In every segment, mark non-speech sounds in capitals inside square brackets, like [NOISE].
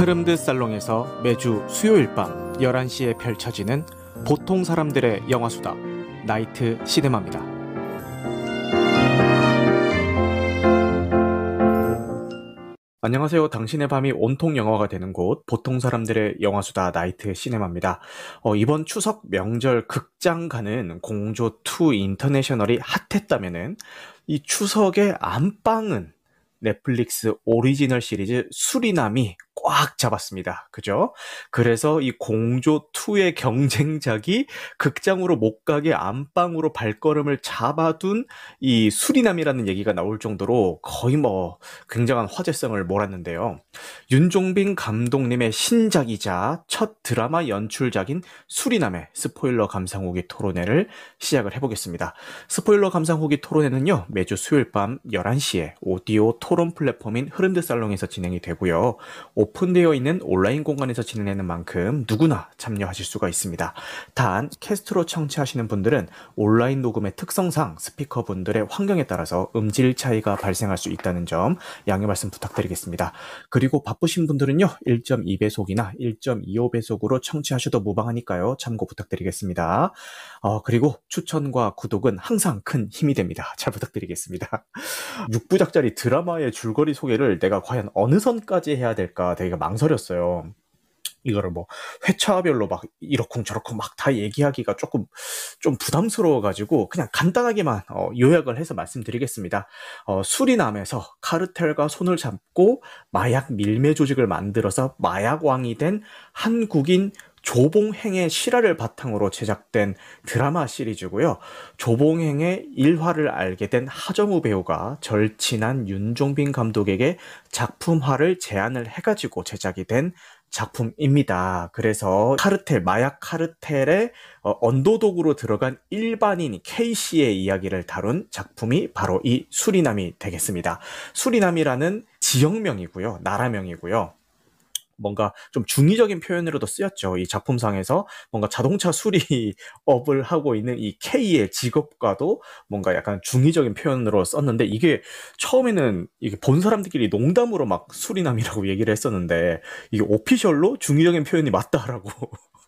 흐름드 살롱에서 매주 수요일 밤 11시에 펼쳐지는 보통 사람들의 영화수다 나이트 시네마입니다. 안녕하세요. 당신의 밤이 온통 영화가 되는 곳, 보통 사람들의 영화수다 나이트 시네마입니다. 어, 이번 추석 명절 극장 가는 공조2 인터내셔널이 hot했다면은, 이 추석의 안방은 넷플릭스 오리지널 시리즈 수리남이 꽉 잡았습니다. 그죠? 그래서 이 공조2의 경쟁작이 극장으로 못 가게 안방으로 발걸음을 잡아둔 이 수리남이라는 얘기가 나올 정도로 거의 뭐 굉장한 화제성을 몰았는데요. 윤종빈 감독님의 신작이자 첫 드라마 연출작인 수리남의 스포일러 감상 후기 토론회를 시작을 해보겠습니다. 스포일러 감상 후기 토론회는요, 매주 수요일 밤 11시에 오디오 토론 플랫폼인 흐름드 살롱에서 진행이 되고요. 오픈되어 있는 온라인 공간에서 진행되는 만큼 누구나 참여하실 수가 있습니다. 단 캐스트로 청취하시는 분들은 온라인 녹음의 특성상 스피커분들의 환경에 따라서 음질 차이가 발생할 수 있다는 점 양해 말씀 부탁드리겠습니다. 그리고 바쁘신 분들은요 1.2배속이나 1.25배속으로 청취하셔도 무방하니까요 참고 부탁드리겠습니다. 어, 그리고 추천과 구독은 항상 큰 힘이 됩니다. 잘 부탁드리겠습니다. [LAUGHS] 6부작짜리 드라마의 줄거리 소개를 내가 과연 어느 선까지 해야 될까 되게 망설였어요. 이거를 뭐 회차별로 막 이러쿵 저러쿵 막 다 얘기하기가 조금 좀 부담스러워가지고 그냥 간단하게만 어, 요약을 해서 말씀드리겠습니다. 어, 수리남에서 카르텔과 손을 잡고 마약 밀매 조직을 만들어서 마약 왕이 된 한국인 조봉행의 실화를 바탕으로 제작된 드라마 시리즈고요. 조봉행의 일화를 알게 된 하정우 배우가 절친한 윤종빈 감독에게 작품화를 제안을 해가지고 제작이 된 작품입니다. 그래서 카르텔, 마약 카르텔의 어, 언도독으로 들어간 일반인 K씨의 이야기를 다룬 작품이 바로 이 수리남이 되겠습니다. 수리남이라는 지역명이고요. 나라명이고요. 뭔가 좀 중의적인 표현으로도 쓰였죠. 이 작품상에서 뭔가 자동차 수리업을 [LAUGHS] 하고 있는 이 K의 직업과도 뭔가 약간 중의적인 표현으로 썼는데 이게 처음에는 이게 본 사람들끼리 농담으로 막 수리남이라고 [LAUGHS] 얘기를 했었는데 이게 오피셜로 중의적인 표현이 맞다라고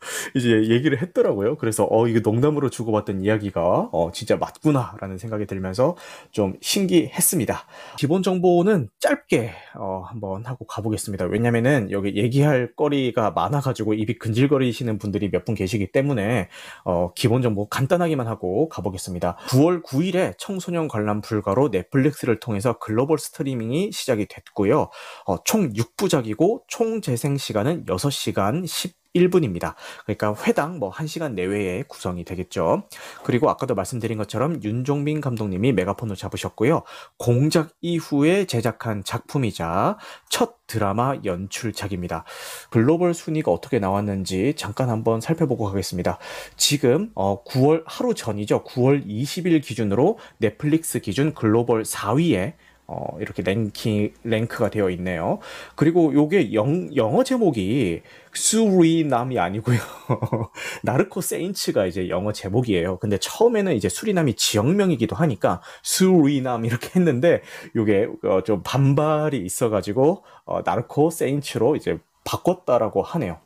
[LAUGHS] 이제 얘기를 했더라고요. 그래서 어 이게 농담으로 주고받던 이야기가 어 진짜 맞구나라는 생각이 들면서 좀 신기했습니다. 기본 정보는 짧게 어 한번 하고 가보겠습니다. 왜냐면은 여기 얘기할 거리가 많아가지고 입이 근질거리시는 분들이 몇 분 계시기 때문에 어 기본 정보 간단하게만 하고 가보겠습니다. 9월 9일에 청소년 관람 불가로 넷플릭스를 통해서 글로벌 스트리밍이 시작이 됐고요. 어, 총 6부작이고 총 재생 시간은 6시간 10 1분입니다. 그러니까 회당 뭐 1시간 내외에 구성이 되겠죠. 그리고 아까도 말씀드린 것처럼 윤종빈 감독님이 메가폰을 잡으셨고요. 공작 이후에 제작한 작품이자 첫 드라마 연출작입니다. 글로벌 순위가 어떻게 나왔는지 잠깐 한번 살펴보고 가겠습니다. 지금 어 9월 하루 전이죠. 9월 20일 기준으로 넷플릭스 기준 글로벌 4위에 어, 이렇게 랭킹, 랭크가 되어 있네요. 그리고 요게 영, 영어 제목이 수리남이 아니고요. [LAUGHS] 나르코 세인츠가 이제 영어 제목이에요. 근데 처음에는 이제 수리남이 지역명이기도 하니까 수리남 이렇게 했는데 요게 어, 좀 반발이 있어가지고 어, 나르코 세인츠로 이제 바꿨다라고 하네요.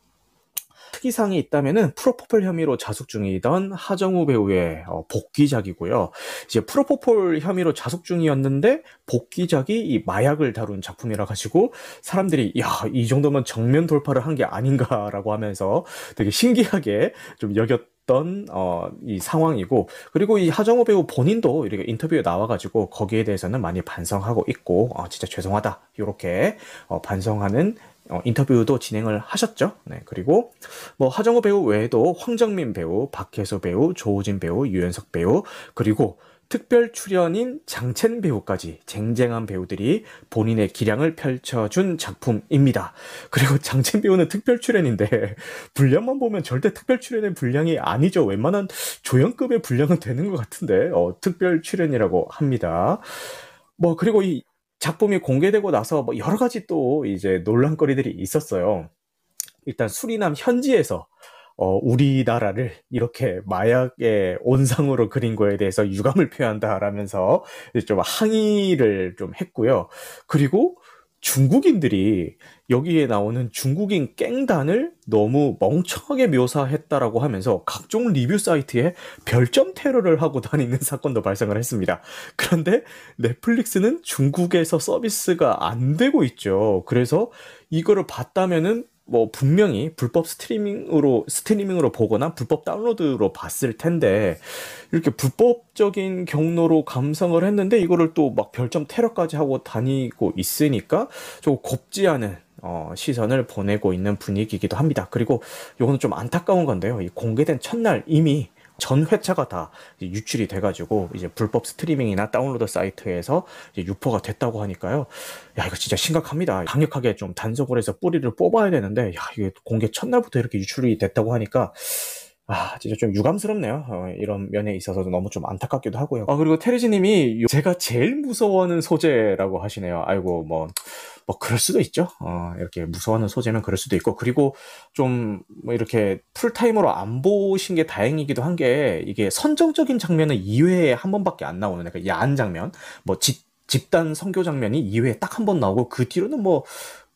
특이사항이 있다면은 프로포폴 혐의로 자숙 중이던 하정우 배우의 어, 복귀작이고요. 이제 프로포폴 혐의로 자숙 중이었는데 복귀작이 이 마약을 다룬 작품이라 가지고 사람들이 야 이 정도면 정면 돌파를 한 게 아닌가라고 하면서 되게 신기하게 좀 여겼. 던, 어, 이 상황이고, 그리고 이 하정우 배우 본인도 이렇게 인터뷰에 나와가지고 거기에 대해서는 많이 반성하고 있고, 어, 진짜 죄송하다. 이렇게, 어, 반성하는 어, 인터뷰도 진행을 하셨죠. 네, 그리고 뭐 하정우 배우 외에도 황정민 배우, 박혜수 배우, 조우진 배우, 유연석 배우, 그리고 특별 출연인 장첸 배우까지 쟁쟁한 배우들이 본인의 기량을 펼쳐준 작품입니다. 그리고 [LAUGHS] 장첸 배우는 특별 출연인데 분량만 보면 절대 특별 출연의 분량이 아니죠. 웬만한 조연급의 분량은 되는 것 같은데 어, 특별 출연이라고 합니다. 뭐 그리고 이 작품이 공개되고 나서 뭐 여러 가지 또 이제 논란거리들이 있었어요. 일단 수리남 현지에서 어, 우리나라를 이렇게 마약의 온상으로 그린 거에 대해서 유감을 표한다라면서 좀 항의를 좀 했고요. 그리고 중국인들이 여기에 나오는 중국인 깽단을 너무 멍청하게 묘사했다라고 하면서 각종 리뷰 사이트에 별점 테러를 하고 [LAUGHS] 다니는 사건도 발생을 했습니다. 그런데 넷플릭스는 중국에서 서비스가 안 되고 있죠. 그래서 이거를 봤다면은 뭐 분명히 불법 스트리밍으로 스트리밍으로 보거나 불법 다운로드로 봤을 텐데 이렇게 불법적인 경로로 감상을 했는데 이거를 또 막 별점 테러까지 하고 다니고 있으니까 좀 곱지 않은 어, 시선을 보내고 있는 분위기이기도 합니다. 그리고 이거는 좀 안타까운 건데요. 이 공개된 첫날 이미 전 회차가 다 유출이 돼가지고 이제 불법 스트리밍이나 다운로드 사이트에서 유포가 됐다고 하니까요. 야 이거 진짜 심각합니다. 강력하게 좀 단속을 해서 뿌리를 뽑아야 되는데 야 이게 공개 첫날부터 이렇게 유출이 됐다고 하니까 아, 진짜 좀 유감스럽네요. 어, 이런 면에 있어서도 너무 좀 안타깝기도 하고요. 아, 그리고 테레지님이 제가 제일 무서워하는 소재라고 하시네요. 아이고, 뭐, 뭐, 그럴 수도 있죠. 어, 이렇게 무서워하는 소재면 그럴 수도 있고. 그리고 좀, 뭐, 이렇게 풀타임으로 안 보신 게 다행이기도 한 게, 이게 선정적인 장면은 2회에 한 번밖에 안 나오는, 그러니까 야한 장면, 뭐, 집, 집단 성교 장면이 2회에 딱 한 번 나오고, 그 뒤로는 뭐,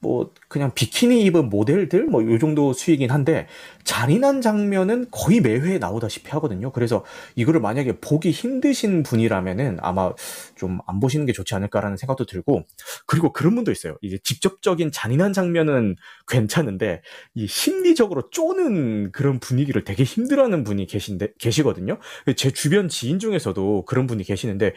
뭐 그냥 비키니 입은 모델들 뭐 요 정도 수이긴 한데 잔인한 장면은 거의 매회 나오다시피 하거든요. 그래서 이거를 만약에 보기 힘드신 분이라면은 아마 좀 안 보시는 게 좋지 않을까라는 생각도 들고 그리고 그런 분도 있어요. 이제 직접적인 잔인한 장면은 괜찮은데 이 심리적으로 쪼는 그런 분위기를 되게 힘들어하는 분이 계신데 계시거든요. 제 주변 지인 중에서도 그런 분이 계시는데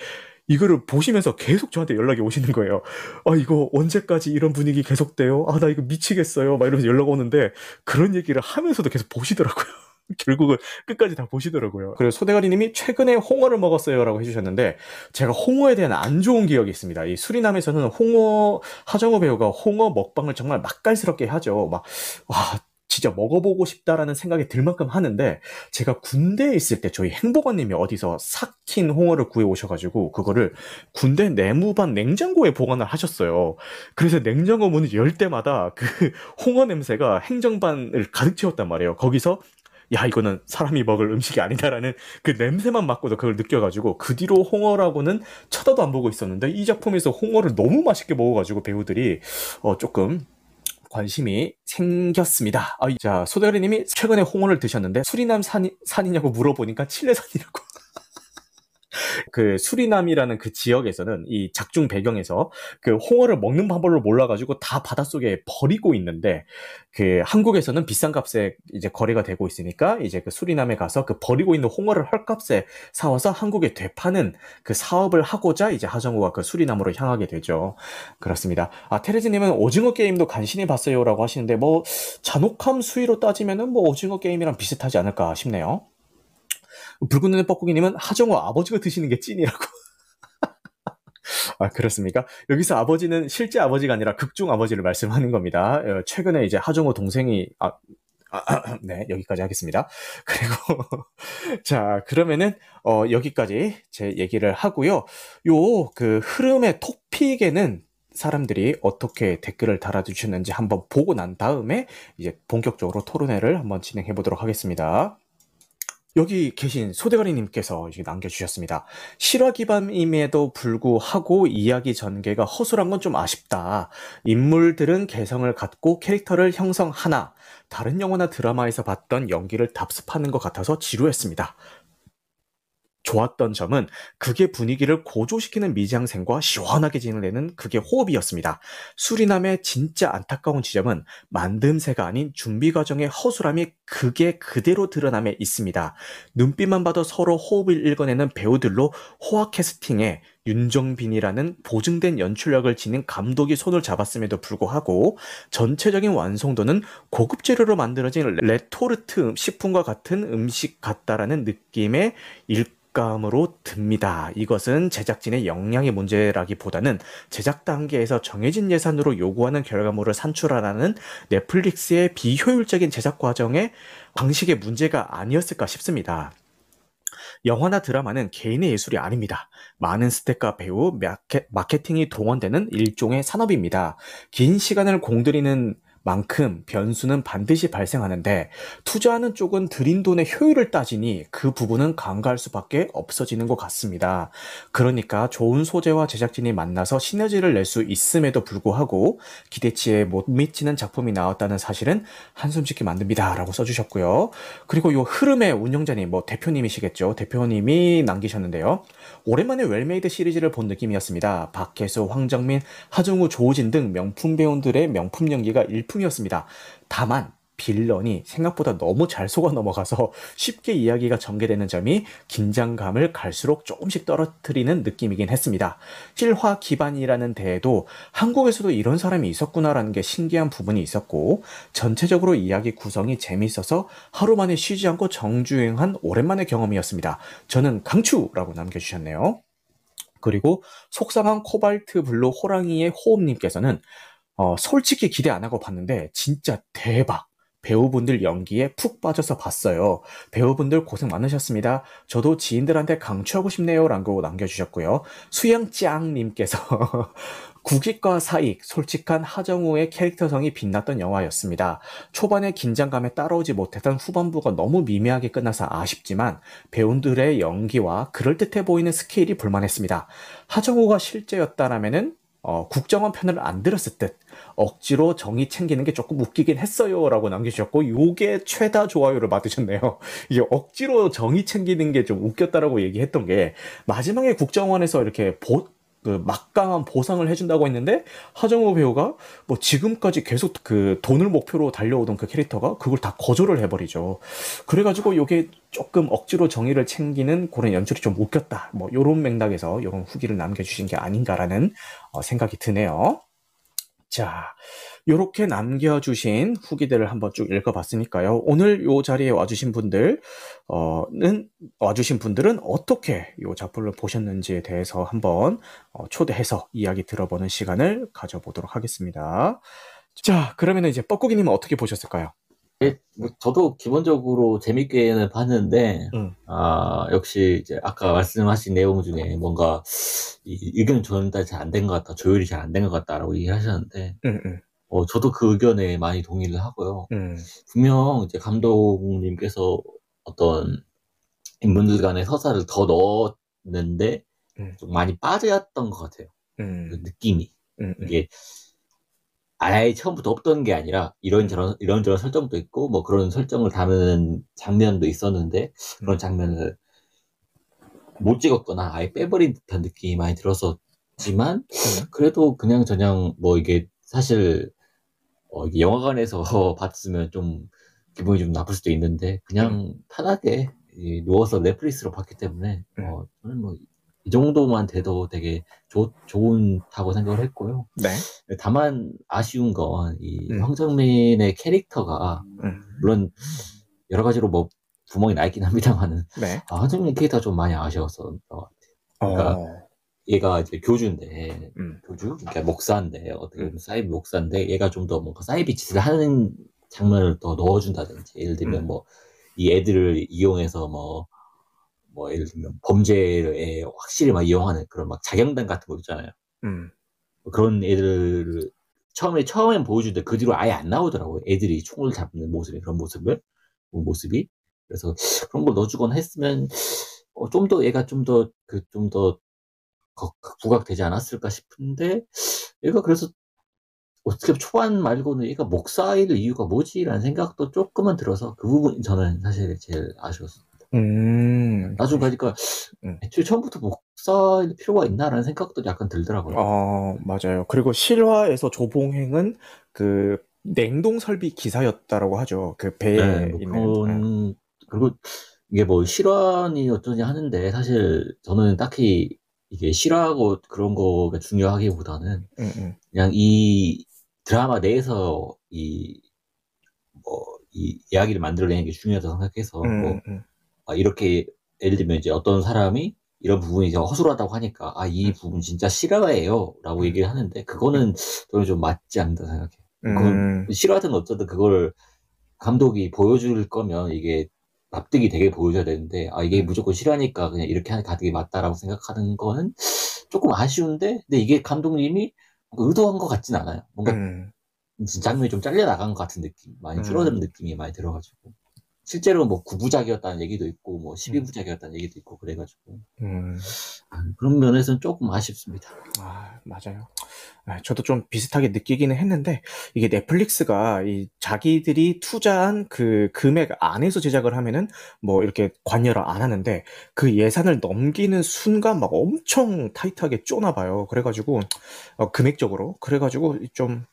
이거를 보시면서 계속 저한테 연락이 오시는 거예요. 아, 이거 언제까지 이런 분위기 계속돼요? 아, 나 이거 미치겠어요. 막 이러면서 연락 오는데 그런 얘기를 하면서도 계속 보시더라고요. [LAUGHS] 결국은 끝까지 다 보시더라고요. 그리고 소대가리님이 최근에 홍어를 먹었어요라고 해주셨는데 제가 홍어에 대한 안 좋은 기억이 있습니다. 이 수리남에서는 홍어 하정우 배우가 홍어 먹방을 정말 맛깔스럽게 하죠. 막 와. 진짜 먹어보고 싶다라는 생각이 들 만큼 하는데 제가 군대에 있을 때 저희 행복원님이 어디서 삭힌 홍어를 구해 오셔가지고 그거를 군대 내무반 냉장고에 보관을 하셨어요. 그래서 냉장고 문을 열 때마다 그 [LAUGHS] 홍어 냄새가 행정반을 가득 채웠단 말이에요. 거기서 야 이거는 사람이 먹을 음식이 아니다라는 그 냄새만 맡고도 그걸 느껴가지고 그 뒤로 홍어라고는 쳐다도 안 보고 있었는데 이 작품에서 홍어를 너무 맛있게 먹어가지고 배우들이 어 조금 관심이 생겼습니다. 아, 자, 소대리님이 최근에 홍어를 드셨는데 수리남 산, 산이냐고 물어보니까 칠레산이라고. 그 수리남이라는 그 지역에서는 이 작중 배경에서 그 홍어를 먹는 방법을 몰라가지고 다 바닷속에 버리고 있는데 그 한국에서는 비싼 값에 이제 거래가 되고 있으니까 이제 그 수리남에 가서 그 버리고 있는 홍어를 헐값에 사와서 한국에 되파는 그 사업을 하고자 이제 하정우가 그 수리남으로 향하게 되죠. 그렇습니다. 아 테레즈님은 오징어 게임도 간신히 봤어요라고 하시는데 뭐 잔혹함 수위로 따지면은 뭐 오징어 게임이랑 비슷하지 않을까 싶네요. 붉은 눈의 뻐꾸기님은 하정우 아버지가 드시는 게 찐이라고. [LAUGHS] 아, 그렇습니까? 여기서 아버지는 실제 아버지가 아니라 극중 아버지를 말씀하는 겁니다. 어, 최근에 이제 하정우 동생이, 아, 아, [CLEARS THROAT] 네, 여기까지 하겠습니다. [LAUGHS] 그리고, [LAUGHS] 자, 그러면은, 어, 여기까지 제 얘기를 하고요. 요, 그, 흐름의 토픽에는 사람들이 어떻게 댓글을 달아주셨는지 한번 보고 난 다음에 이제 본격적으로 토론회를 한번 진행해 보도록 하겠습니다. 여기 계신 소대가리님께서 남겨주셨습니다. 실화 기반임에도 불구하고 이야기 전개가 허술한 건 좀 아쉽다. 인물들은 개성을 갖고 캐릭터를 형성하나 다른 영화나 드라마에서 봤던 연기를 답습하는 것 같아서 지루했습니다. 좋았던 점은 그게 분위기를 고조시키는 미장센과 시원하게 진행되는 그게 호흡이었습니다. 수리남의 진짜 안타까운 지점은 만듦새가 아닌 준비 과정의 허술함이 그게 그대로 드러남에 있습니다. 눈빛만 봐도 서로 호흡을 읽어내는 배우들로 호화 캐스팅에 윤정빈이라는 보증된 연출력을 지닌 감독이 손을 잡았음에도 불구하고 전체적인 완성도는 고급 재료로 만들어진 레토르트 식품과 같은 음식 같다라는 느낌이 일감으로 듭니다. 이것은 제작진의 역량의 문제라기보다는 제작 단계에서 정해진 예산으로 요구하는 결과물을 산출하라는 넷플릭스의 비효율적인 제작 과정의 방식의 문제가 아니었을까 싶습니다. 영화나 드라마는 개인의 예술이 아닙니다. 많은 스태프과 배우, 마케팅이 동원되는 일종의 산업입니다. 긴 시간을 공들이는 만큼 변수는 반드시 발생하는데 투자하는 쪽은 들인 돈의 효율을 따지니 그 부분은 간과할 수밖에 없어지는 것 같습니다. 그러니까 좋은 소재와 제작진이 만나서 시너지를 낼 수 있음에도 불구하고 기대치에 못 미치는 작품이 나왔다는 사실은 한숨 짓게 만듭니다. 라고 써주셨고요. 그리고 이 흐름의 운영자님, 뭐 대표님이시겠죠. 대표님이 남기셨는데요. 오랜만에 well-made 시리즈를 본 느낌이었습니다. 박해수, 황정민, 하정우, 조우진 등 명품 배우들의 명품 연기가 일품 작품이었습니다. 다만 villain이 생각보다 너무 잘 속아 넘어가서 쉽게 이야기가 전개되는 점이 긴장감을 갈수록 조금씩 떨어뜨리는 느낌이긴 했습니다. 실화 기반이라는 데에도 한국에서도 이런 사람이 있었구나라는 게 신기한 부분이 있었고 전체적으로 이야기 구성이 재미있어서 하루 만에 쉬지 않고 정주행한 오랜만의 경험이었습니다. 저는 강추라고 남겨주셨네요. 그리고 속상한 코발트 블루 호랑이의 호흡님께서는 어, 솔직히 기대 안 하고 봤는데 진짜 대박. 배우분들 연기에 푹 빠져서 봤어요. 배우분들 고생 많으셨습니다. 저도 지인들한테 강추하고 싶네요. 라고 남겨주셨고요. 수영짱님께서 [LAUGHS] 국익과 사익, 솔직한 하정우의 캐릭터성이 빛났던 영화였습니다. 초반에 긴장감에 따라오지 못했던 후반부가 너무 미미하게 끝나서 아쉽지만 배우들의 연기와 그럴듯해 보이는 스케일이 불만했습니다. 하정우가 실제였다라면은 어, 국정원 편을 안 들었을 듯 억지로 정의 챙기는 게 조금 웃기긴 했어요 라고 남겨주셨고 요게 최다 좋아요를 받으셨네요 [LAUGHS] 이게 억지로 정의 챙기는 게 좀 웃겼다라고 얘기했던 게 마지막에 국정원에서 이렇게 보, 그 막강한 보상을 해준다고 했는데 하정우 배우가 뭐 지금까지 계속 그 돈을 목표로 달려오던 그 캐릭터가 그걸 다 거절을 해버리죠. 그래가지고 이게 조금 억지로 정의를 챙기는 그런 연출이 좀 웃겼다. 뭐 요런 맥락에서 요런 후기를 남겨주신 게 아닌가라는 어, 생각이 드네요. 자, 요렇게 남겨주신 후기들을 한번 쭉 읽어봤으니까요. 오늘 요 자리에 와주신 분들, 어,는, 와주신 분들은 어떻게 요 작품을 보셨는지에 대해서 한번 어, 초대해서 이야기 들어보는 시간을 가져보도록 하겠습니다. 자, 그러면 이제 뻐꾸기님은 어떻게 보셨을까요? 예, 뭐 저도 기본적으로 재밌게는 봤는데, 음. 아, 역시 이제 아까 말씀하신 내용 중에 뭔가 이 의견 전달이 잘 안 된 것 같다, 조율이 잘 안 된 것 같다라고 얘기하셨는데, 음, 음. 어, 저도 그 의견에 많이 동의를 하고요. 음. 분명 이제 감독님께서 어떤 인물들 간의 서사를 더 넣었는데, 음. 좀 많이 빠졌던 것 같아요. 음. 그 느낌이. 이게 아예 처음부터 없던 게 아니라 이런저런 이런저런 설정도 있고 뭐 그런 설정을 담은 장면도 있었는데 그런 장면을 못 찍었거나 아예 빼버린 듯한 느낌이 많이 들었었지만 그래도 그냥 저냥 뭐 이게 사실 어 이게 영화관에서 [LAUGHS] 봤으면 좀 기분이 좀 나쁠 수도 있는데 그냥 편하게 누워서 넷플릭스로 봤기 때문에 어 저는 뭐 이 정도만 돼도 되게 좋, 좋다고 생각을 했고요. 네. 다만 아쉬운 건이 음. 황정민의 캐릭터가 음. 물론 여러 가지로 뭐 구멍이 나 있긴 합니다만은 네. 아, 황정민 캐릭터 좀 많이 아쉬웠었던 것 같아요. 그러니까 어. 얘가 이제 교주인데 음. 교주 그러니까 목사인데 어떻게 보면 음. 사이비 목사인데 얘가 좀 더 뭔가 사이비 짓을 하는 장면을 더 넣어준다든지 예를 들면 음. 뭐이 애들을 이용해서 뭐 뭐 예를 들면 범죄에 확실히 막 이용하는 그런 막 자경단 같은 거 있잖아요. 음. 뭐 그런 애들을 처음에 처음엔 보여주는데 그 뒤로 아예 안 나오더라고요. 애들이 총을 잡는 모습이 그런 모습을 그 모습이 그래서 그런 걸 넣어주곤 했으면 어, 좀 더 얘가 좀 더 그 좀 더 부각되지 않았을까 싶은데 얘가 그래서 어떻게 초반 말고는 얘가 목사일 이유가 뭐지라는 생각도 조금은 들어서 그 부분이 저는 사실 제일 아쉬웠어요. 음. 나중에 가니까 음. 애초에 처음부터 목사일 필요가 있나라는 생각도 약간 들더라고요. 어, 맞아요. 그리고 실화에서 조봉행은 그 냉동 설비 기사였다라고 하죠. 그 배에 네, 뭐 있는. 그런, 네. 그리고 이게 뭐 실화니 어쩌지 하는데 사실 저는 딱히 이게 싫어하고 그런 거가 중요하기보다는 음, 음. 그냥 이 드라마 내에서 이 뭐, 이 이야기를 만들어내는 게 중요하다고 생각해서, 음, 뭐, 음, 음. 아, 이렇게, 예를 들면 이제 어떤 사람이 이런 부분이 허술하다고 하니까, 아, 이 음. 부분 진짜 싫어해요. 라고 얘기를 하는데, 그거는 저는 좀 맞지 않는다 생각해. 그건 싫어하든 어쩌든 그걸 감독이 보여줄 거면 이게 납득이 되게 보여줘야 되는데, 아, 이게 무조건 싫어하니까 그냥 이렇게 하는 가득이 맞다라고 생각하는 거는 조금 아쉬운데, 근데 이게 감독님이 의도한 것 같진 않아요. 뭔가 음. 장면이 좀 잘려 나간 것 같은 느낌, 많이 음. 줄어드는 느낌이 많이 들어가지고. 실제로 뭐 9부작이었다는 얘기도 있고, 뭐 12부작이었다는 얘기도 있고, 그래가지고. 음. 아, 그런 면에서는 조금 아쉽습니다. 아, 맞아요. 아, 저도 좀 비슷하게 느끼기는 했는데 이게 넷플릭스가 이 자기들이 투자한 그 금액 안에서 제작을 하면은 뭐 이렇게 관여를 안 하는데 그 예산을 넘기는 순간 막 엄청 타이트하게 쪼나 봐요. 그래가지고 어, 금액적으로 그래가지고 좀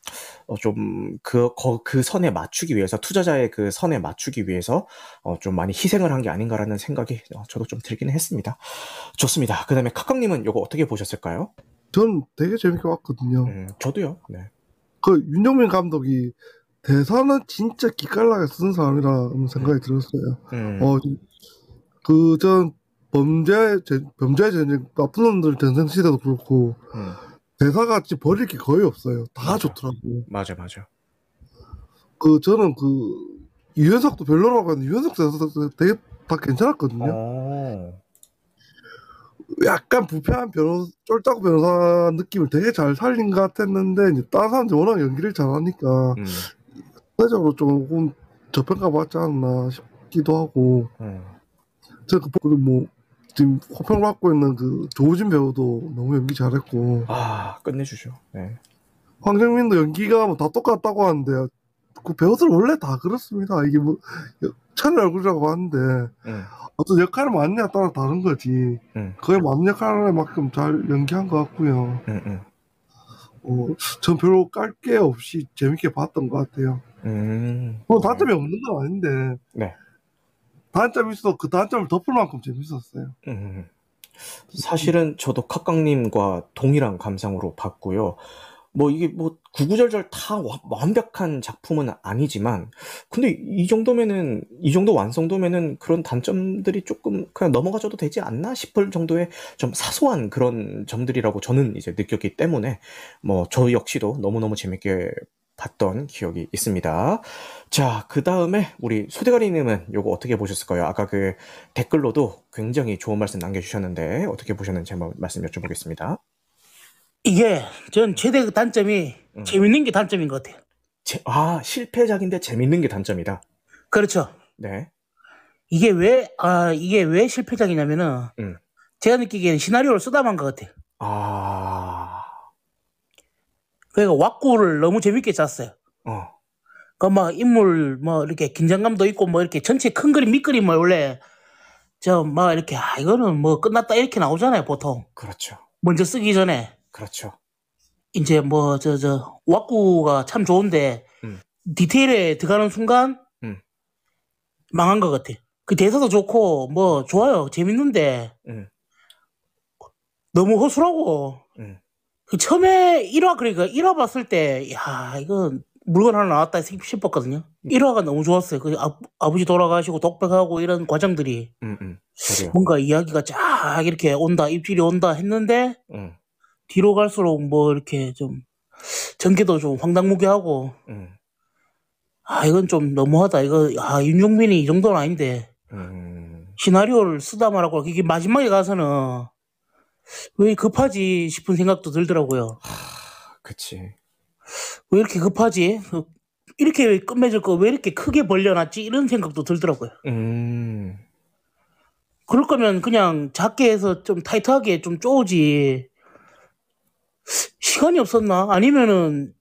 어, 좀그 그 선에 맞추기 위해서 투자자의 그 선에 맞추기 위해서 어, 좀 많이 희생을 한 게 아닌가라는 생각이 어, 저도 좀 들기는 했습니다. 좋습니다. 그다음에 카카님은 이거 어떻게 보셨을까요? 전 되게 재밌게 봤거든요. 음, 저도요. 네. 그 윤정민 감독이 대사는 진짜 기깔나게 쓴 사람이라는 생각이 들었어요. 음. 어, 그 전 범죄 범죄 전쟁 나쁜 놈들 전쟁 시대도 그렇고 음. 대사같이 버릴 게 거의 없어요. 다 맞아. 좋더라고. 맞아, 맞아. 그 저는 그 이현석도 별로라고 하는데 이현석 대사 되게 다 괜찮았거든요. 어. 약간 부패한 변호 쫄딱 변호사 느낌을 되게 잘 살린 것 같았는데 이제 다른 사람들이 워낙 연기를 잘하니까 음. 상대적으로 조금 저평가 받지 않나 싶기도 하고 음. 제가 그, 뭐 지금 호평 받고 있는 그 조우진 배우도 너무 연기 잘했고 아 끝내주죠. 네. 황정민도 연기가 뭐 다 똑같다고 하는데 그 배우들 원래 다 그렇습니다. 이게 뭐 천의 얼굴이라고 하는데 음. 어떤 역할을 맡느냐에 따라 다른 거지. 음. 그에 맞는 역할만큼 잘 연기한 것 같고요. 음, 음. 어, 전 별로 깔 게 없이 재밌게 봤던 것 같아요. 음. 뭐 단점이 없는 건 아닌데. 네. 단점이 있어 그 단점을 덮을 만큼 재밌었어요. 음. 사실은 저도 카깡님과 동일한 감상으로 봤고요. 뭐 이게 뭐 구구절절 다 완벽한 작품은 아니지만 근데 이 정도면은 이 정도 완성도면은 그런 단점들이 조금 그냥 넘어가줘도 되지 않나 싶을 정도의 좀 사소한 그런 점들이라고 저는 이제 느꼈기 때문에 뭐 저 역시도 너무너무 재밌게 봤던 기억이 있습니다. 자, 그 다음에 우리 소대가리님은 요거 어떻게 보셨을까요? 아까 그 댓글로도 굉장히 좋은 말씀 남겨주셨는데 어떻게 보셨는지 한번 말씀 여쭤보겠습니다. 이게 전 최대 그 단점이 음. 재밌는 게 단점인 것 같아요. 제, 아, 실패작인데 재밌는 게 단점이다. 그렇죠. 네. 이게 왜, 아, 이게 왜 실패작이냐면은, 음. 제가 느끼기에는 시나리오를 쓰다만 것 같아요. 아. 그러니까 왁구를 너무 재밌게 짰어요. 어. 그막 인물 뭐 이렇게 긴장감도 있고 뭐 이렇게 전체 큰 그림 밑그림을 원래 저 막 이렇게 아 이거는 뭐 끝났다 이렇게 나오잖아요 보통. 그렇죠. 먼저 쓰기 전에. 그렇죠. 이제 뭐 저 저 왁구가 참 좋은데 음. 디테일에 들어가는 순간 음. 망한 것 같아. 그 대사도 좋고 뭐 좋아요 재밌는데 음. 너무 허술하고 음. 그 처음에 1화 그러니까 1화 봤을 때 야 이건 물건 하나 나왔다 싶었거든요. 1화가 너무 좋았어요. 그 아, 아버지 돌아가시고 독백하고 이런 과정들이 음, 음. 뭔가 이야기가 쫙 이렇게 온다 입질이 온다 했는데 음. 뒤로 갈수록 뭐 이렇게 좀 전개도 좀 황당무계하고 음. 아 이건 좀 너무하다 이거 아 윤종민이 이 정도는 아닌데 음. 시나리오를 쓰다 말하고 이게 마지막에 가서는 왜 급하지 싶은 생각도 들더라고요. 하, 그치. 왜 이렇게 급하지? 그 이렇게 끝맺을 거 왜 이렇게 크게 벌려놨지? 이런 생각도 들더라고요. 음. 그럴 거면 그냥 작게 해서 좀 타이트하게 좀 쪼지. 시간이 없었나? 아니면은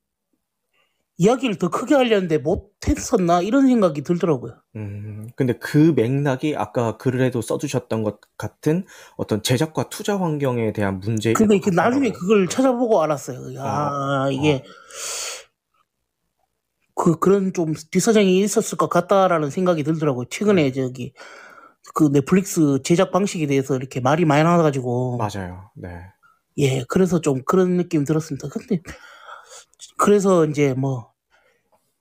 이야기를 더 크게 하려는데 못했었나? 이런 생각이 들더라고요. 음, 근데 그 맥락이 아까 글에도 써주셨던 것 같은 어떤 제작과 투자 환경에 대한 문제. 근데 그 나중에 그걸 찾아보고 알았어요. 야, 아, 이게, 어. 그, 그런 좀 뒷사정이 있었을 것 같다라는 생각이 들더라고요. 최근에 저기, 그 넷플릭스 제작 방식에 대해서 이렇게 말이 많이 나와가지고 맞아요. 네. 예, 그래서 좀 그런 느낌 들었습니다. 근데 그래서 이제 뭐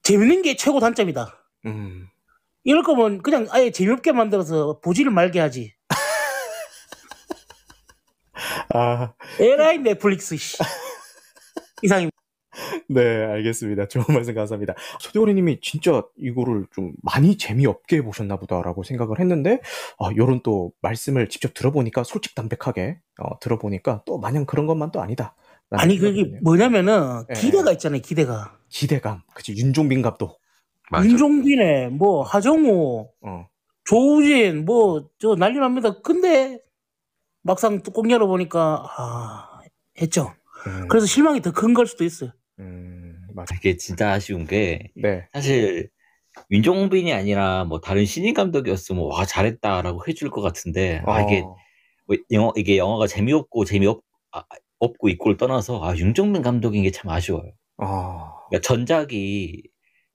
재밌는 게 최고 단점이다. 음. 이럴 거면 그냥 아예 재미없게 만들어서 보지를 말게 하지. [LAUGHS] 아. 에라이 넷플릭스 씨. 이상입니다. 네, 알겠습니다. 좋은 [LAUGHS] 말씀 감사합니다. 소대고리님이 진짜 이거를 좀 많이 재미없게 보셨나 보다라고 생각을 했는데, 아, 요런 또 말씀을 직접 들어보니까 솔직 담백하게 어, 들어보니까 또 마냥 그런 것만 또 아니다. 아니, 그게 뭐냐면은 네. 기대가 있잖아요, 기대가. 기대감. 그치, 윤종빈 감독. 맞아. 윤종빈의 뭐 하정우, 어. 조우진, 뭐 저 난리 납니다. 근데 막상 뚜껑 열어보니까 아 했죠. 음. 그래서 실망이 더 큰 걸 수도 있어요. 음, 맞아. 이게 진짜 아쉬운 게 네. 사실 윤종빈이 아니라 뭐 다른 신인 감독이었으면 와 잘했다라고 해줄 것 같은데 아, 이게 어. 뭐 영화 이게 영화가 재미없고 재미없 아, 없고 있고를 떠나서 아 윤종빈 감독인 게 참 아쉬워요. 아. 그러니까 전작이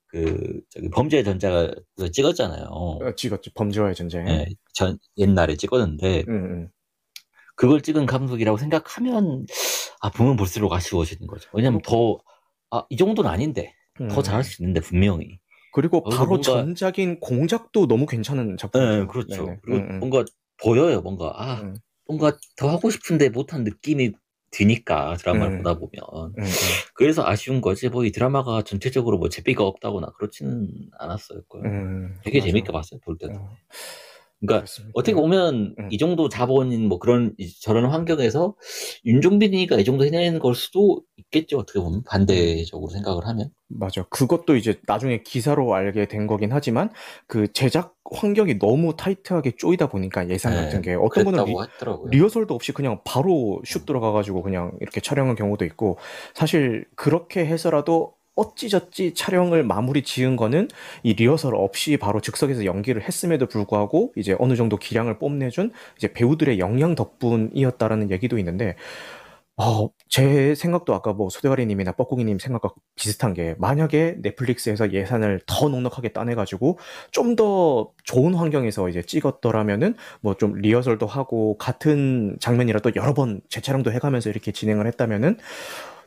그 저기 범죄의 전작을 찍었잖아요. 어, 찍었죠. 범죄와의 전쟁. 네, 전 옛날에 찍었는데 음, 음. 그걸 찍은 감독이라고 생각하면 아 보면 볼수록 아쉬워지는 거죠. 왜냐면 더 아, 이 정도는 아닌데 더 음. 잘할 수 있는데 분명히. 그리고 바로 뭔가... 전작인 공작도 너무 괜찮은 작품이죠. 네, 그렇죠. 네네. 그리고 음, 음. 뭔가 보여요. 뭔가 아 음. 뭔가 더 하고 싶은데 못한 느낌이 드니까 드라마를 음. 보다 보면 음, 그래서 아쉬운 거지 뭐 이 드라마가 전체적으로 뭐 재미가 없다거나 그렇지는 않았어요. 되게 맞아. 재밌게 봤어요 볼 때도. 어. 그러니까 그렇습니다. 어떻게 보면 음. 이 정도 자본인 뭐 그런 저런 환경에서 윤종빈이가 이 정도 해내는 걸 수도 있겠죠. 어떻게 보면 반대적으로 생각을 하면. 맞아. 그것도 이제 나중에 기사로 알게 된 거긴 하지만 그 제작 환경이 너무 타이트하게 쪼이다 보니까 예산 네, 같은 게 어떤 분은 리, 리허설도 없이 그냥 바로 슛 들어가가지고 그냥 이렇게 촬영한 경우도 있고 사실 그렇게 해서라도 어찌저찌 촬영을 마무리 지은 거는 이 리허설 없이 바로 즉석에서 연기를 했음에도 불구하고 이제 어느 정도 기량을 뽐내준 이제 배우들의 역량 덕분이었다라는 얘기도 있는데 어, 제 생각도 아까 뭐 소대가리님이나 뻐꾸기님 생각과 비슷한 게 만약에 넷플릭스에서 예산을 더 넉넉하게 따내가지고 좀 더 좋은 환경에서 이제 찍었더라면은 뭐 좀 리허설도 하고 같은 장면이라도 여러 번 재촬영도 해가면서 이렇게 진행을 했다면은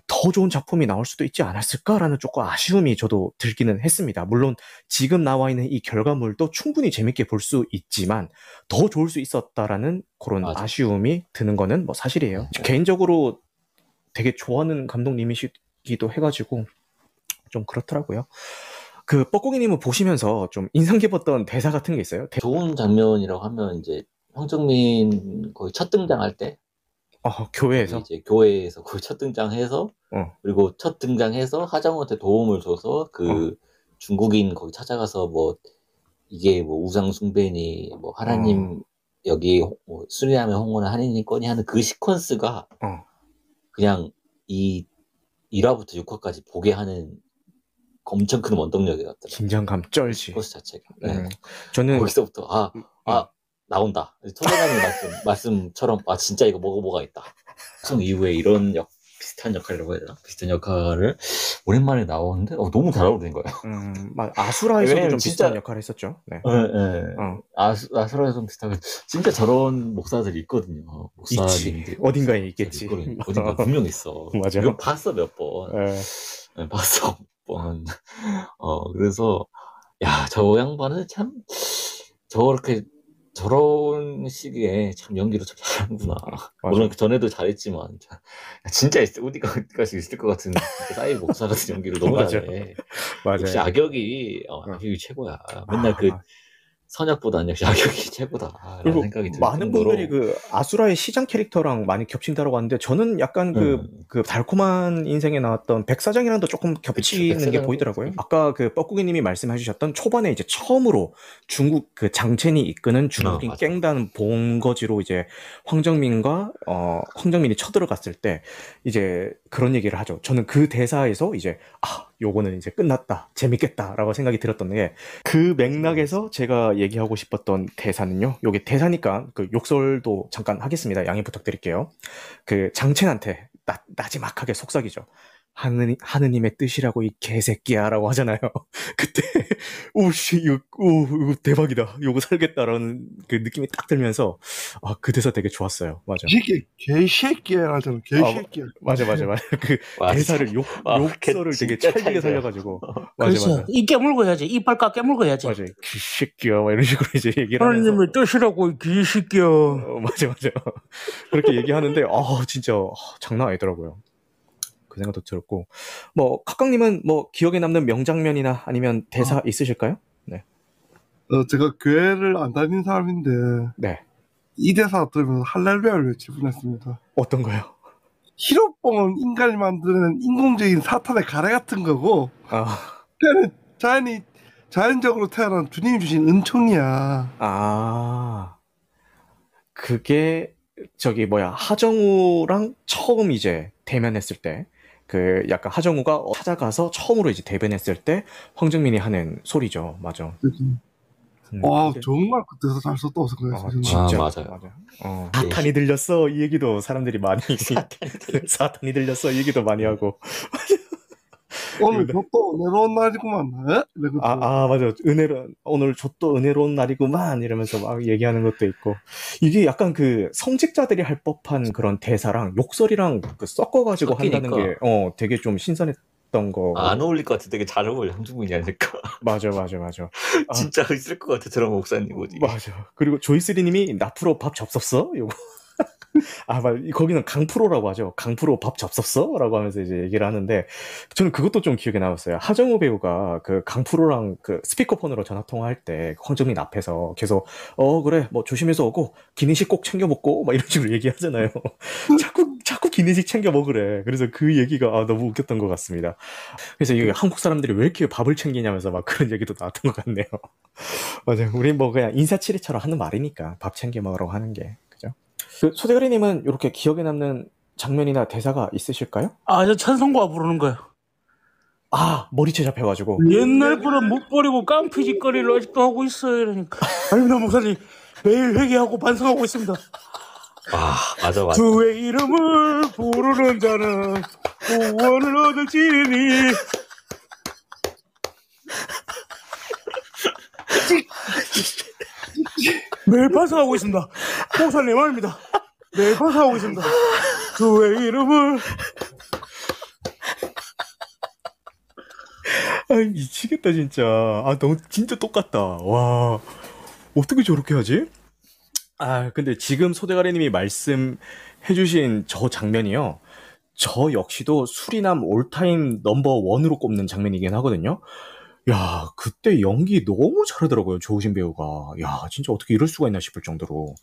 더 좋은 작품이 나올 수도 있지 않았을까라는 조금 아쉬움이 저도 들기는 했습니다. 물론 지금 나와 있는 이 결과물도 충분히 재밌게 볼 수 있지만 더 좋을 수 있었다라는 그런 맞아. 아쉬움이 드는 거는 뭐 사실이에요. 네. 개인적으로 되게 좋아하는 감독님이시기도 해가지고 좀 그렇더라고요. 그 뻐꾸기님은 보시면서 좀 인상 깊었던 대사 같은 게 있어요? 좋은 장면이라고 하면 이제 황정민 거의 첫 등장할 때 어, 교회에서? 이제 교회에서 그 첫 등장해서 어. 그리고 첫 등장해서 하정우한테 도움을 줘서 그 어. 중국인 거기 찾아가서 뭐 이게 뭐 우상 숭배니 뭐 하나님 어. 여기 뭐 수리남의 홍원은 하나님 거니 하는 그 시퀀스가 어. 그냥 이 1화부터 6화까지 보게 하는 엄청 큰 원동력이었더라고요. 긴장감 쩔지. 코스 자체가. 네. 음. 저는 거기서부터 아, 아 음. 나온다. 토대감님 말씀, [LAUGHS] 말씀처럼, 아, 진짜 이거 먹어보가 있다. 성 이후에 이런 역, 비슷한 역할이라고 해야 되나? 비슷한 역할을 오랜만에 나오는데, 어, 너무 잘 어울리는 거예요. 음, 아수라에서도 좀 진짜, 비슷한 역할을 했었죠. 네. 네, 네. 어. 아수, 아수라에서 비슷하게, 진짜 저런 목사들이 있거든요. 목사님들. 어딘가에 있겠지. [LAUGHS] 어딘가 분명 있어. 맞아. 이거 봤어, 몇 번. 네. 네, 봤어, 몇 번. 어, 그래서, 야, 저 양반은 참, 저렇게 저런 시기에 참 연기를 참 잘하는구나. 물론 그 전에도 잘했지만 진짜 어디까지 있을 것 같은 사이 목사 같은 연기를 너무 잘해. [LAUGHS] 맞아. 역시 악역이 어, 악역이 최고야. 맨날 그 아, 선약보다는 역시 악역이 최고다. 그리고 생각이 많은 분들이 그 아수라의 시장 캐릭터랑 많이 겹친다고 하는데 저는 약간 그, 음. 그 달콤한 인생에 나왔던 백사장이랑도 조금 겹치는 그치, 게 보이더라고요. 아까 그 뻐꾸기님이 말씀해 주셨던 초반에 이제 처음으로 중국 그 장첸이 이끄는 중국인 어, 깽단 본거지로 이제 황정민과 어 황정민이 쳐들어갔을 때 이제 그런 얘기를 하죠. 저는 그 대사에서 이제 아 요거는 이제 끝났다 재밌겠다라고 생각이 들었던 게 그 맥락에서 제가 얘기하고 싶었던 대사는요. 요게 대사니까 그 욕설도 잠깐 하겠습니다. 양해 부탁드릴게요. 그 장첸한테 나, 나지막하게 속삭이죠. 하느님, 하느님의 뜻이라고 이 개새끼야라고 하잖아요. [LAUGHS] 그때 오씨 이거 오 이거 대박이다. 이거 살겠다라는 그 느낌이 딱 들면서 아 그 대사 되게 좋았어요. 맞아. 이게 개새끼야 하잖아. 개새끼야. 아, 맞아 맞아 맞아. [LAUGHS] 그 와, 대사를 욕 아, 욕설을 되게 찰지게 살려가지고 [LAUGHS] 맞아. 맞아. 입 깨물고 해야지. 이빨 까 깨물고 해야지. 맞아. 개새끼야 막 이런 식으로 이제 얘기를 하나님의 뜻이라고 개새끼야. 어, 맞아 맞아. 그렇게 얘기하는데 아 진짜 장난 아니더라고요. 그 생각도 들었고 뭐 카깡님은 뭐 기억에 남는 명장면이나 아니면 대사 어. 있으실까요? 네. 어 제가 교회를 안 다니는 사람인데 네. 이 대사 들으면서 할렐루야를 외칠 뻔했습니다. 어떤 거요? 히로뽕은 인간이 만드는 인공적인 사탄의 가래 같은 거고 아. 그는 자연이 자연적으로 태어난 주님이 주신 은총이야. 아 그게 저기 뭐야 하정우랑 처음 이제 대면했을 때 그 약간 하정우가 찾아가서 처음으로 이제 대변했을 때 황정민이 하는 소리죠. 맞아. 음, 와 이게... 정말 그때서 잘 썼다 고 생각했어요. 아, 진짜 아, 맞아요. 맞아. 어, 네. 사탄이 들렸어 이 얘기도 사람들이 많이 사탄이 [LAUGHS] 들렸어 이 얘기도 많이 하고 오늘 좆도 은혜로운 날이구만. 에? 아, 아, 맞아. 은혜로, 오늘 좆도 은혜로운 날이구만. 이러면서 막 얘기하는 것도 있고. 이게 약간 그 성직자들이 할 법한 그런 대사랑 욕설이랑 그 섞어가지고 섞이니까. 한다는 게, 어, 되게 좀 신선했던 거. 아, 안 어울릴 것 같아. 되게 잘 어울려. 함중군이 아닐까. [LAUGHS] 맞아, 맞아, 맞아. 진짜 아, 있을 것 같아. 저런 목사님 뭐지. 맞아. 그리고 조이스리 님이 나프로 밥 접었어? 요거. 아, 막, 거기는 강프로라고 하죠. 강프로 밥 접었어? 라고 하면서 이제 얘기를 하는데, 저는 그것도 좀 기억에 남았어요. 하정우 배우가 그 강프로랑 그 스피커폰으로 전화통화할 때, 황정민 앞에서 계속, 어, 그래, 뭐 조심해서 오고, 기내식 꼭 챙겨 먹고, 막 이런 식으로 [LAUGHS] 얘기하잖아요. 자꾸, 자꾸 기내식 챙겨 먹으래. 그래서 그 얘기가 아, 너무 웃겼던 것 같습니다. 그래서 이게 한국 사람들이 왜 이렇게 밥을 챙기냐면서 막 그런 얘기도 나왔던 것 같네요. [LAUGHS] 맞아요. 우리 뭐 그냥 인사치레처럼 하는 말이니까, 밥 챙겨 먹으라고 하는 게. 그 소대가리님은 이렇게 기억에 남는 장면이나 대사가 있으실까요? 아, 저 찬송가 부르는 거요. 아, 머리채 잡혀가지고. 옛날 버릇 못 버리고 깡피짓거리를 아직도 하고 있어요. 이러니까. 아닙니다, 목사님. 매일 회개하고 반성하고 있습니다. 아, 맞아, 맞아. 주의 이름을 부르는 자는 구원을 얻을지니. 매일 반성하고 있습니다. 목사님 말입니다. 매일 반성하고 있습니다. 주의 이름을. 아 미치겠다 진짜. 아 너무 진짜 똑같다. 와 어떻게 저렇게 하지? 아 근데 지금 소대가리님이 말씀해주신 저 장면이요. 저 역시도 수리남 올타임 넘버 원으로 꼽는 장면이긴 하거든요. 야, 그때 연기 너무 잘하더라고요, 조우신 배우가. 야, 진짜 어떻게 이럴 수가 있나 싶을 정도로.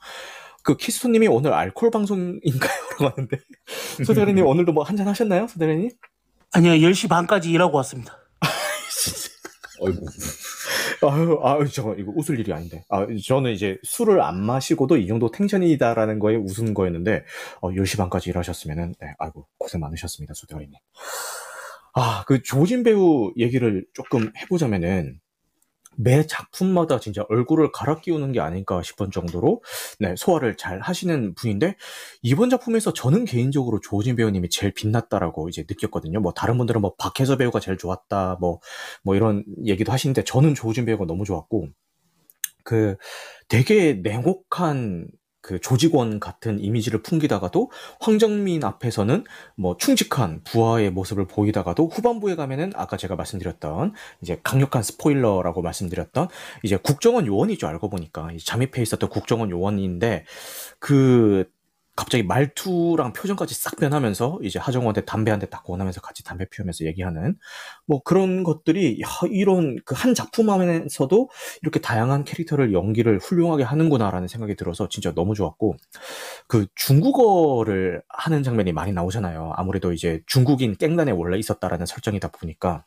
그 키스토님이 오늘 알콜 방송인가요? [LAUGHS] 라고 하는데. 소대리님 [LAUGHS] 오늘도 뭐 한잔 하셨나요, 소대리님? 아니요, 10시 반까지 일하고 왔습니다. [LAUGHS] 어이구. 아유, 아유, 저 이거 웃을 일이 아닌데. 아, 저는 이제 술을 안 마시고도 이 정도 텐션이다라는 거에 웃은 거였는데, 어, 10시 반까지 일하셨으면은, 네, 아이고, 고생 많으셨습니다, 소대리님. 아, 그 조진 배우 얘기를 조금 해보자면은 매 작품마다 진짜 얼굴을 갈아 끼우는 게 아닐까 싶은 정도로 네, 소화를 잘 하시는 분인데 이번 작품에서 저는 개인적으로 조진 배우님이 제일 빛났다라고 이제 느꼈거든요. 뭐 다른 분들은 뭐 박혜서 배우가 제일 좋았다 뭐뭐 뭐 이런 얘기도 하시는데 저는 조진 배우가 너무 좋았고 그 되게 냉혹한 그 조직원 같은 이미지를 풍기다가도 황정민 앞에서는 뭐 충직한 부하의 모습을 보이다가도 후반부에 가면은 아까 제가 말씀드렸던 이제 강력한 스포일러라고 말씀드렸던 이제 국정원 요원이죠 알고 보니까. 잠입해 있었던 국정원 요원인데 그 갑자기 말투랑 표정까지 싹 변하면서 이제 하정우한테 담배 한 대 딱 권하면서 같이 담배 피우면서 얘기하는 뭐 그런 것들이 야, 이런 그 한 작품 안에서도 이렇게 다양한 캐릭터를 연기를 훌륭하게 하는구나라는 생각이 들어서 진짜 너무 좋았고 그 중국어를 하는 장면이 많이 나오잖아요. 아무래도 이제 중국인 깽단에 원래 있었다라는 설정이다 보니까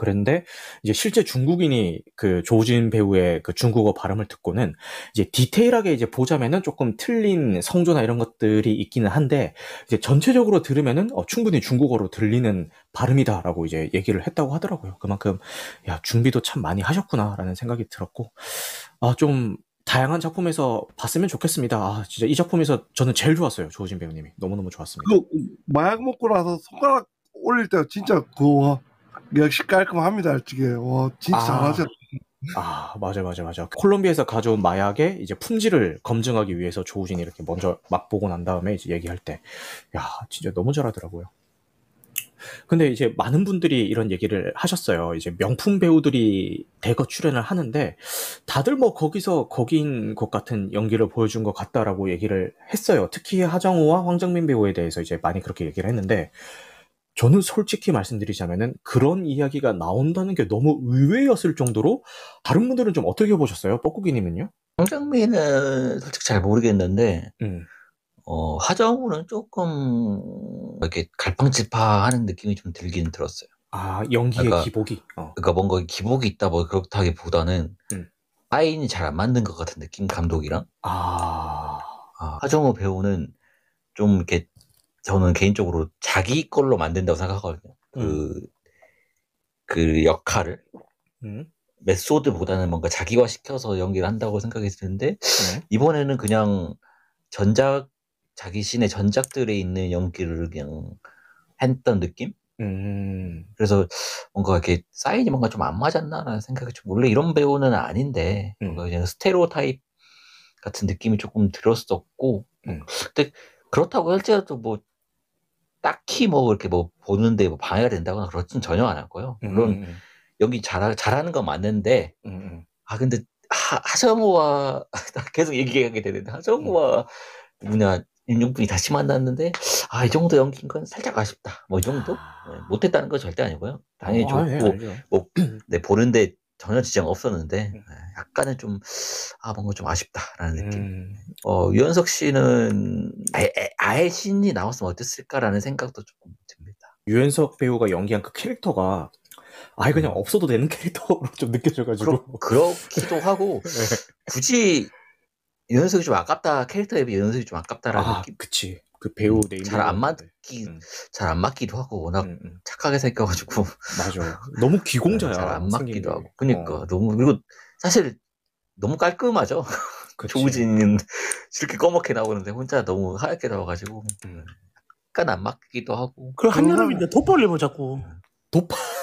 그런데 이제 실제 중국인이 그 조진 배우의 그 중국어 발음을 듣고는 이제 디테일하게 이제 보자면은 조금 틀린 성조나 이런 것들이 있기는 한데 이제 전체적으로 들으면은 어, 충분히 중국어로 들리는 발음이다라고 이제 얘기를 했다고 하더라고요. 그만큼 야 준비도 참 많이 하셨구나라는 생각이 들었고 아좀 다양한 작품에서 봤으면 좋겠습니다. 아, 진짜 이 작품에서 저는 제일 좋았어요. 조진 배우님이. 너무너무 좋았습니다. 그, 마약 먹고 나서 손가락 올릴 때 진짜 그 역시 깔끔합니다, 솔직히. 와, 진짜 아. 잘하죠. 아, 맞아, 맞아, 맞아. 콜롬비아에서 가져온 마약의 이제 품질을 검증하기 위해서 조우진이 이렇게 먼저 맛보고 난 다음에 이제 얘기할 때, 야, 진짜 너무 잘하더라고요. 근데 이제 많은 분들이 이런 얘기를 하셨어요. 이제 명품 배우들이 대거 출연을 하는데 다들 뭐 거기서 거기인 것 같은 연기를 보여준 것 같다라고 얘기를 했어요. 특히 하정우와 황정민 배우에 대해서 이제 많이 그렇게 얘기를 했는데 저는 솔직히 말씀드리자면은 그런 이야기가 나온다는 게 너무 의외였을 정도로 다른 분들은 좀 어떻게 보셨어요? 뻐꾸기님은요? 황정민은 솔직히 잘 모르겠는데 음. 어, 하정우는 조금 이렇게 갈팡질팡하는 느낌이 좀 들긴 들었어요. 아 연기의 그러니까, 기복이. 어. 그러니까 뭔가 기복이 있다 뭐 그렇다기보다는 음. 파인이 잘 안 맞는 것 같은 느낌 감독이랑. 아. 아 하정우 배우는 좀 이렇게 저는 개인적으로 자기 걸로 만든다고 생각하거든요. 그, 음. 그 역할을. 음. 메소드보다는 뭔가 자기화 시켜서 연기를 한다고 생각이 드는데, 네. 이번에는 그냥 전작 자기 신의 전작들에 있는 연기를 그냥 했던 느낌? 음. 그래서 뭔가 이렇게 사인이 뭔가 좀 안 맞았나라는 생각이 좀 원래 이런 배우는 아닌데 음. 뭔가 그냥 스테레오 타입 같은 느낌이 조금 들었었고 음. 근데 그렇다고 할지라도 뭐 딱히 뭐 이렇게 뭐 보는데 뭐 방해가 된다거나 그렇진 전혀 안할 거예요. 물론 음. 음, 음. 연기 잘 잘하는 건 맞는데 음. 아 근데 하, 하정우와 [LAUGHS] 계속 얘기하게 되는데 하정우와 누구냐 윤종빈이 다시 만났는데 아 이 정도 연기인 건 살짝 아쉽다. 뭐 이 정도 아... 네, 못했다는 건 절대 아니고요. 당연히 어, 좋고 아, 뭐 네, 보는데 전혀 지장 없었는데 음. 네, 약간은 좀 아 뭔가 좀 아쉽다라는 느낌. 음... 어 유연석 씨는 아예, 아예 신이 나왔으면 어땠을까라는 생각도 조금 듭니다. 유연석 배우가 연기한 그 캐릭터가 아예 그냥 음. 없어도 되는 [LAUGHS] 캐릭터로 좀 느껴져가지고 그렇, 기도 하고 [LAUGHS] 네. 굳이 연습이 좀 아깝다 캐릭터에 비해 연습이 좀 아깝다라는 아, 느낌. 그치. 그 배우 네임 잘 안 맞기 음. 잘안 맞기도 하고 워낙 음, 음. 착하게 생겨가지고 맞아 너무 기공자야 [LAUGHS] 잘 안 맞기도 하고 그니까 어. 너무 그리고 사실 너무 깔끔하죠 [LAUGHS] 조우진은 이렇게 꺼멓게 나오는데 혼자 너무 하얗게 나와가지고 음. 약간 안 맞기도 하고 그럼 한여름인데 돋보려 뭐 자꾸 돋보 [LAUGHS]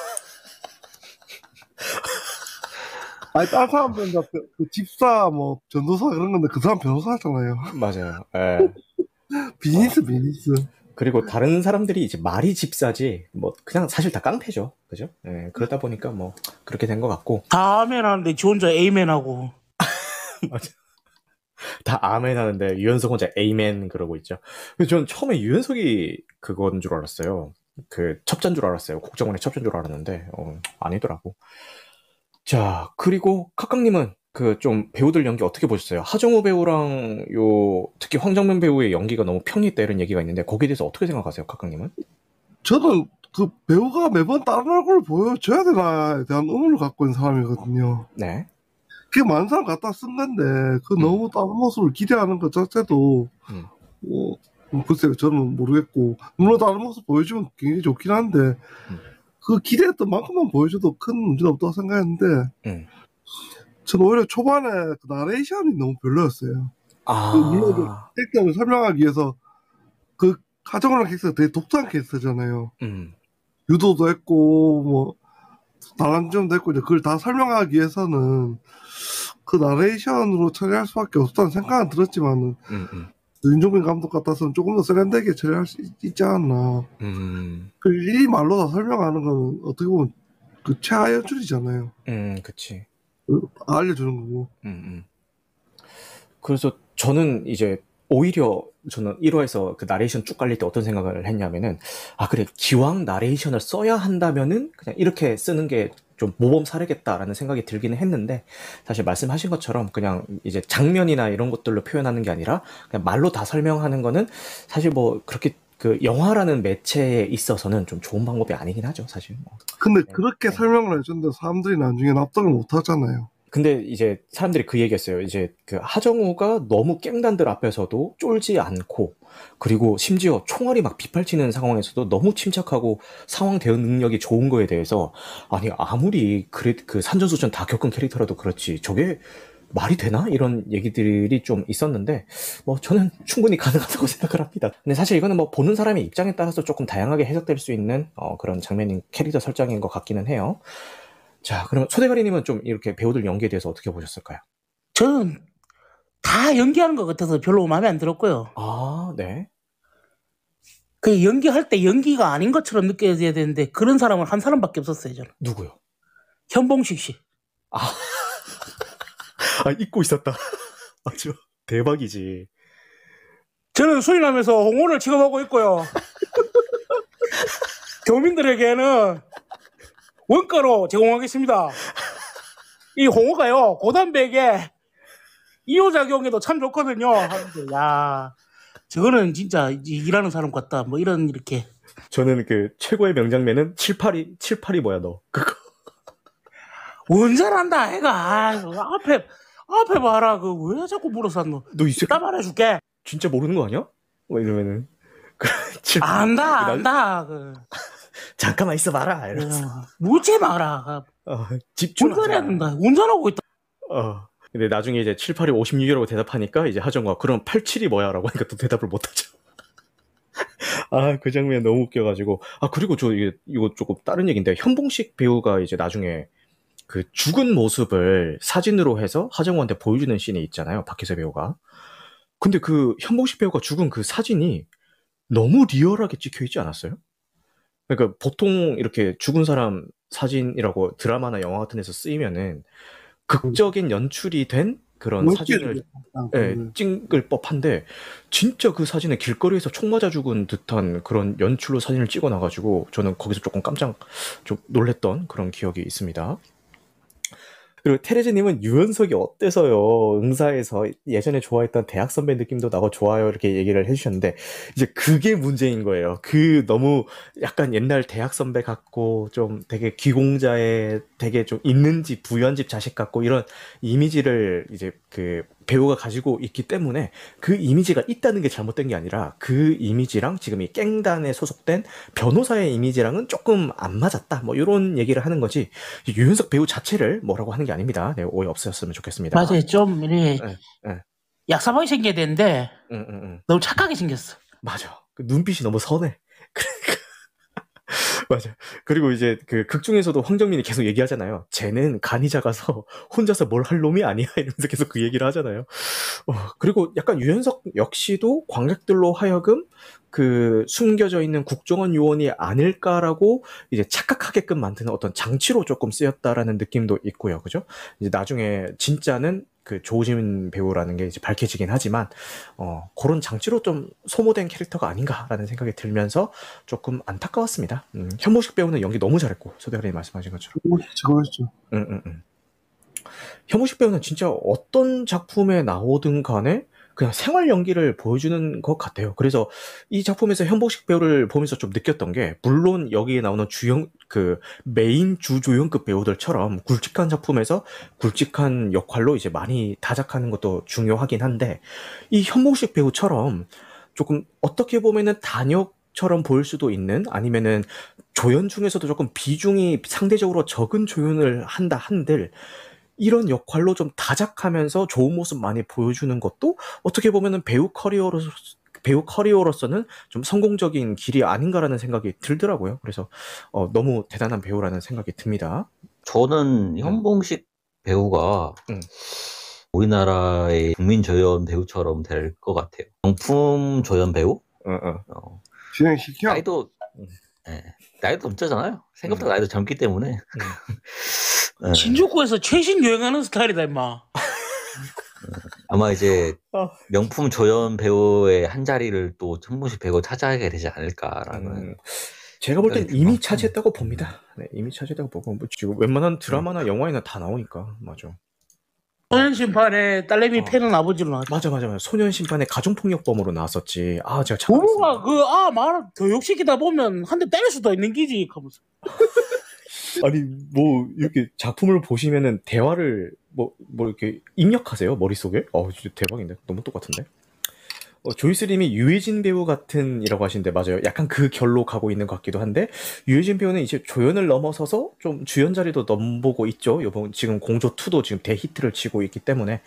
아니 다른 사람들은 다 그, 그 집사 뭐 전도사 그런 건데 그 사람 변호사 하잖아요. 맞아요. 예. 비즈니스 비즈니스. 그리고 다른 사람들이 이제 말이 집사지 뭐 그냥 사실 다 깡패죠. 그죠? 예. 그러다 보니까 뭐 그렇게 된 것 같고. 다 아멘 하는데 지 혼자 에이멘 하고. [LAUGHS] 맞아. 다 아멘 하는데 유연석 혼자 에이멘 그러고 있죠. 근데 전 처음에 유연석이 그건 줄 알았어요. 그 첩자인 줄 알았어요. 국정원의 첩자인 줄 알았는데 어, 아니더라고. 자, 그리고 카카님은 그 좀 배우들 연기 어떻게 보셨어요? 하정우 배우랑 요 특히 황정민 배우의 연기가 너무 평이 있다 이런 얘기가 있는데 거기에 대해서 어떻게 생각하세요, 카카님은? 저는 그 배우가 매번 다른 얼굴을 보여줘야 되나에 대한 의문을 갖고 있는 사람이거든요. 네. 그게 많은 사람 갖다 쓴 건데 그 음. 너무 다른 모습을 기대하는 것 자체도 음. 뭐 글쎄요 저는 모르겠고 물론 다른 모습 보여주면 굉장히 좋긴 한데 음. 그 기대했던 만큼만 보여줘도 큰 문제는 없다고 생각했는데 음. 저는 오히려 초반에 그 나레이션이 너무 별로였어요. 아. 그 물론 그 캐릭터를 설명하기 위해서 그 가정이라는 캐릭터가 되게 독특한 캐릭터잖아요. 음. 유도도 했고 뭐 다란점도 했고 이제 그걸 다 설명하기 위해서는 그 나레이션으로 처리할 수밖에 없다는 생각은 들었지만은 음, 음. 윤종빈 감독 같아서는 조금 더 세련되게 처리할 수 있, 지 않나. 음. 그이 말로 다 설명하는 거는 어떻게 보면 그 최하 연출이잖아요. 음, 그치. 그 알려주는 거고. 음, 음. 그래서 저는 이제 오히려 저는 1화에서 그 나레이션 쭉 깔릴 때 어떤 생각을 했냐면은 아 그래 기왕 나레이션을 써야 한다면은 그냥 이렇게 쓰는 게 좀 모범 사례겠다라는 생각이 들기는 했는데 사실 말씀하신 것처럼 그냥 이제 장면이나 이런 것들로 표현하는 게 아니라 그냥 말로 다 설명하는 거는 사실 뭐 그렇게 그 영화라는 매체에 있어서는 좀 좋은 방법이 아니긴 하죠 사실. 뭐. 근데 네. 그렇게 네. 설명을 해준는데 사람들이 나중에 납득을 못 하잖아요. 근데 이제 사람들이 그 얘기했어요. 이제 그 하정우가 너무 깽단들 앞에서도 쫄지 않고 그리고 심지어 총알이 막 빗발치는 상황에서도 너무 침착하고 상황 대응 능력이 좋은 거에 대해서 아니 아무리 그래 그 산전수전 다 겪은 캐릭터라도 그렇지 저게 말이 되나? 이런 얘기들이 좀 있었는데, 뭐, 저는 충분히 가능하다고 [LAUGHS] 생각을 합니다. 근데 사실 이거는 뭐, 보는 사람의 입장에 따라서 조금 다양하게 해석될 수 있는, 어, 그런 장면인, 캐릭터 설정인 것 같기는 해요. 자, 그러면 소대가리님은 좀 이렇게 배우들 연기에 대해서 어떻게 보셨을까요? 저는 다 연기하는 것 같아서 별로 마음에 안 들었고요. 아, 네. 그 연기할 때 연기가 아닌 것처럼 느껴져야 되는데 그런 사람은 한 사람밖에 없었어요, 저는. 누구요? 현봉식 씨. 아, 아 잊고 있었다. [LAUGHS] 아주 대박이지. 저는 수인하면서 홍어를 취급하고 있고요. [LAUGHS] 교민들에게는 원가로 제공하겠습니다. 이 홍어가요, 고단백에 이호작용에도 참 좋거든요. 하는데, 야, 저거는 진짜 일하는 사람 같다. 뭐 이런, 이렇게. 저는 그 최고의 명장면은 78이, 78이 뭐야, 너. 그거. 원잘한다, 애가. 앞에, 앞에 봐라. 그, 왜 자꾸 물어서 너? 너이 새끼. 나 말해줄게. 진짜 모르는 거 아니야? 뭐 이러면은. [LAUGHS] 안다, 안다. 그. [LAUGHS] 잠깐만 있어봐라. 이러면서. 어, 묻지 마라. 어, 집중하자. 운전해야 된다. 운전하고 있다. 어. 근데 나중에 이제 7, 8이 56이라고 대답하니까 이제 하정과 그럼 87이 뭐야? 라고 하니까 또 대답을 못하죠. [LAUGHS] 아, 그 장면 너무 웃겨가지고. 아, 그리고 저 이게, 이거 조금 다른 얘기인데, 현봉식 배우가 이제 나중에 그 죽은 모습을 사진으로 해서 하정우한테 보여주는 씬이 있잖아요. 박혜세 배우가. 근데 그 현봉식 배우가 죽은 그 사진이 너무 리얼하게 찍혀 있지 않았어요? 그러니까 보통 이렇게 죽은 사람 사진이라고 드라마나 영화 같은 데서 쓰이면은 극적인 연출이 된 그런 사진을 예, 찍을 법한데 진짜 그 사진에 길거리에서 총 맞아 죽은 듯한 그런 연출로 사진을 찍어 놔가지고 저는 거기서 조금 깜짝 좀 놀랬던 그런 기억이 있습니다. 그리고 테레즈님은 유연석이 어때서요? 응사에서 예전에 좋아했던 대학 선배 느낌도 나고 좋아요. 이렇게 얘기를 해주셨는데, 이제 그게 문제인 거예요. 그 너무 약간 옛날 대학 선배 같고, 좀 되게 귀공자의 되게 좀 있는 집, 부연 집 자식 같고, 이런 이미지를 이제 그 배우가 가지고 있기 때문에 그 이미지가 있다는 게 잘못된 게 아니라 그 이미지랑 지금 이 깽단에 소속된 변호사의 이미지랑은 조금 안 맞았다. 뭐 이런 얘기를 하는 거지. 유윤석 배우 자체를 뭐라고 하는 게 아닙니다. 네, 오해 없으셨으면 좋겠습니다. 맞아요. 좀 이렇게 네, 네. 약사하게 생겨야 되는데 응, 응, 응. 너무 착하게 생겼어. 맞아. 그 눈빛이 너무 선해. [LAUGHS] 그러니까 [LAUGHS] 맞아. 그리고 이제 그 극 중에서도 황정민이 계속 얘기하잖아요. 쟤는 간이 작아서 [LAUGHS] 혼자서 뭘 할 놈이 아니야. [LAUGHS] 이러면서 계속 그 얘기를 하잖아요. 어, 그리고 약간 유현석 역시도 관객들로 하여금 그 숨겨져 있는 국정원 요원이 아닐까라고 이제 착각하게끔 만드는 어떤 장치로 조금 쓰였다라는 느낌도 있고요. 그죠? 이제 나중에 진짜는 그 조지민 배우라는 게 이제 밝혀지긴 하지만 어 그런 장치로 좀 소모된 캐릭터가 아닌가라는 생각이 들면서 조금 안타까웠습니다. 음, 현모식 배우는 연기 너무 잘했고 소대가리 말씀하신 것처럼. 잘했죠. 응, 응, 응. 현모식 배우는 진짜 어떤 작품에 나오든 간에 그냥 생활 연기를 보여주는 것 같아요. 그래서 이 작품에서 현복식 배우를 보면서 좀 느꼈던 게 물론 여기에 나오는 주연 그 메인 주조연급 배우들처럼 굵직한 작품에서 굵직한 역할로 이제 많이 다작하는 것도 중요하긴 한데 이 현복식 배우처럼 조금 어떻게 보면은 단역 처럼 보일 수도 있는 아니면은 조연 중에서도 조금 비중이 상대적으로 적은 조연을 한다 한들 이런 역할로 좀 다작하면서 좋은 모습 많이 보여주는 것도 어떻게 보면은 배우 커리어로 배우 커리어로서는 좀 성공적인 길이 아닌가라는 생각이 들더라고요. 그래서 어, 너무 대단한 배우라는 생각이 듭니다. 저는 음. 현봉식 음. 배우가 음. 우리나라의 국민 조연 배우처럼 될 것 같아요. 명품 조연 배우? 어, 어. 어. 진행시켜. 나이도 네. 나이도 젊잖아요. 생각보다 음. 나이도 젊기 때문에. [LAUGHS] 음. 네. 신주쿠에서 최신 유행하는 스타일이다 임마. 아마 이제 어. 명품 조연 배우의 한 자리를 또 천문식 배우 차지하게 되지 않을까라는. 음, 제가 볼 땐 이미 차지했다고 봅니다. 네, 이미 차지했다고 보고 뭐 지금 웬만한 드라마나 음. 영화에는 다 나오니까 맞아. 소년 심판에 딸내미 어. 패는 아버지로 나왔 맞아 맞아 맞아. 소년 심판에 가정폭력범으로 나왔었지. 아 제가 참. 부모가 그아 말 교육시키다 보면 한 대 때릴 수도 있는 기지 하면서. [LAUGHS] 아니 뭐 이렇게 작품을 보시면은 대화를 뭐뭐 뭐 이렇게 입력하세요 머릿속에? 어 진짜 대박인데 너무 똑같은데. 어, 조이스님이 유해진 배우 같은이라고 하시는데 맞아요. 약간 그 결로 가고 있는 것 같기도 한데 유해진 배우는 이제 조연을 넘어서서 좀 주연 자리도 넘보고 있죠. 요번 지금 공조 2도 지금 대히트를 치고 있기 때문에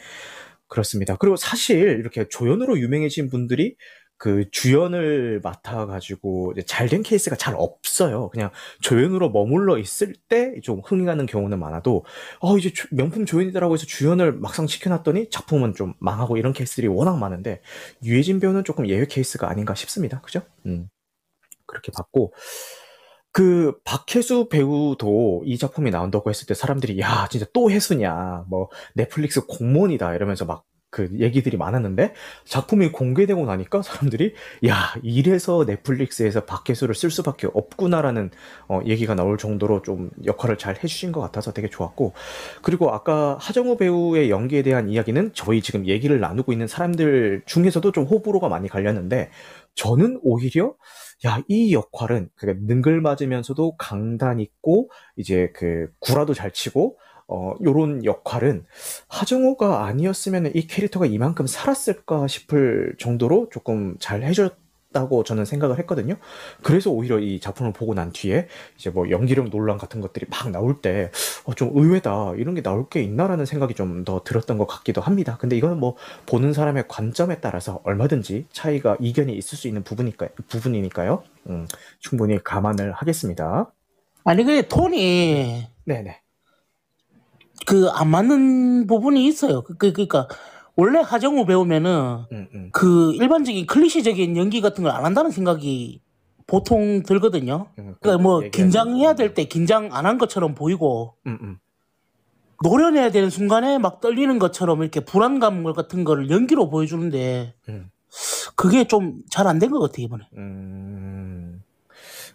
그렇습니다. 그리고 사실 이렇게 조연으로 유명해진 분들이 그 주연을 맡아가지고 잘 된 케이스가 잘 없어요. 그냥 조연으로 머물러 있을 때 좀 흥이 가는 경우는 많아도 어 이제 명품 조연이다라고 해서 주연을 막상 시켜놨더니 작품은 좀 망하고 이런 케이스들이 워낙 많은데 유해진 배우는 조금 예외 케이스가 아닌가 싶습니다. 그죠? 음 그렇게 봤고 그 박혜수 배우도 이 작품이 나온다고 했을 때 사람들이 야 진짜 또 혜수냐 뭐 넷플릭스 공무원이다 이러면서 막 그 얘기들이 많았는데 작품이 공개되고 나니까 사람들이 야 이래서 넷플릭스에서 박혜수를 쓸 수밖에 없구나라는 어, 얘기가 나올 정도로 좀 역할을 잘 해주신 것 같아서 되게 좋았고 그리고 아까 하정우 배우의 연기에 대한 이야기는 저희 지금 얘기를 나누고 있는 사람들 중에서도 좀 호불호가 많이 갈렸는데 저는 오히려 야, 이 역할은 그 능글 맞으면서도 강단 있고 이제 그 구라도 잘 치고 어, 요런 역할은 하정우가 아니었으면 이 캐릭터가 이만큼 살았을까 싶을 정도로 조금 잘 해줬다고 저는 생각을 했거든요. 그래서 오히려 이 작품을 보고 난 뒤에 이제 뭐 연기력 논란 같은 것들이 막 나올 때, 어, 좀 의외다. 이런 게 나올 게 있나라는 생각이 좀 더 들었던 것 같기도 합니다. 근데 이거는 뭐 보는 사람의 관점에 따라서 얼마든지 차이가 이견이 있을 수 있는 부분이니까, 부분이니까요. 음, 충분히 감안을 하겠습니다. 아니, 그 톤이. 네네. 그 안 맞는 부분이 있어요. 그, 그, 그니까 원래 하정우 배우면은 음, 음. 그 일반적인 클리시적인 연기 같은 걸 안 한다는 생각이 보통 들거든요. 음, 그러니까 뭐 긴장해야 될 때 긴장 안 한 것처럼 보이고 음, 음. 노련해야 되는 순간에 막 떨리는 것처럼 이렇게 불안감 같은 거를 연기로 보여주는데 음. 그게 좀 잘 안 된 것 같아 이번에. 음...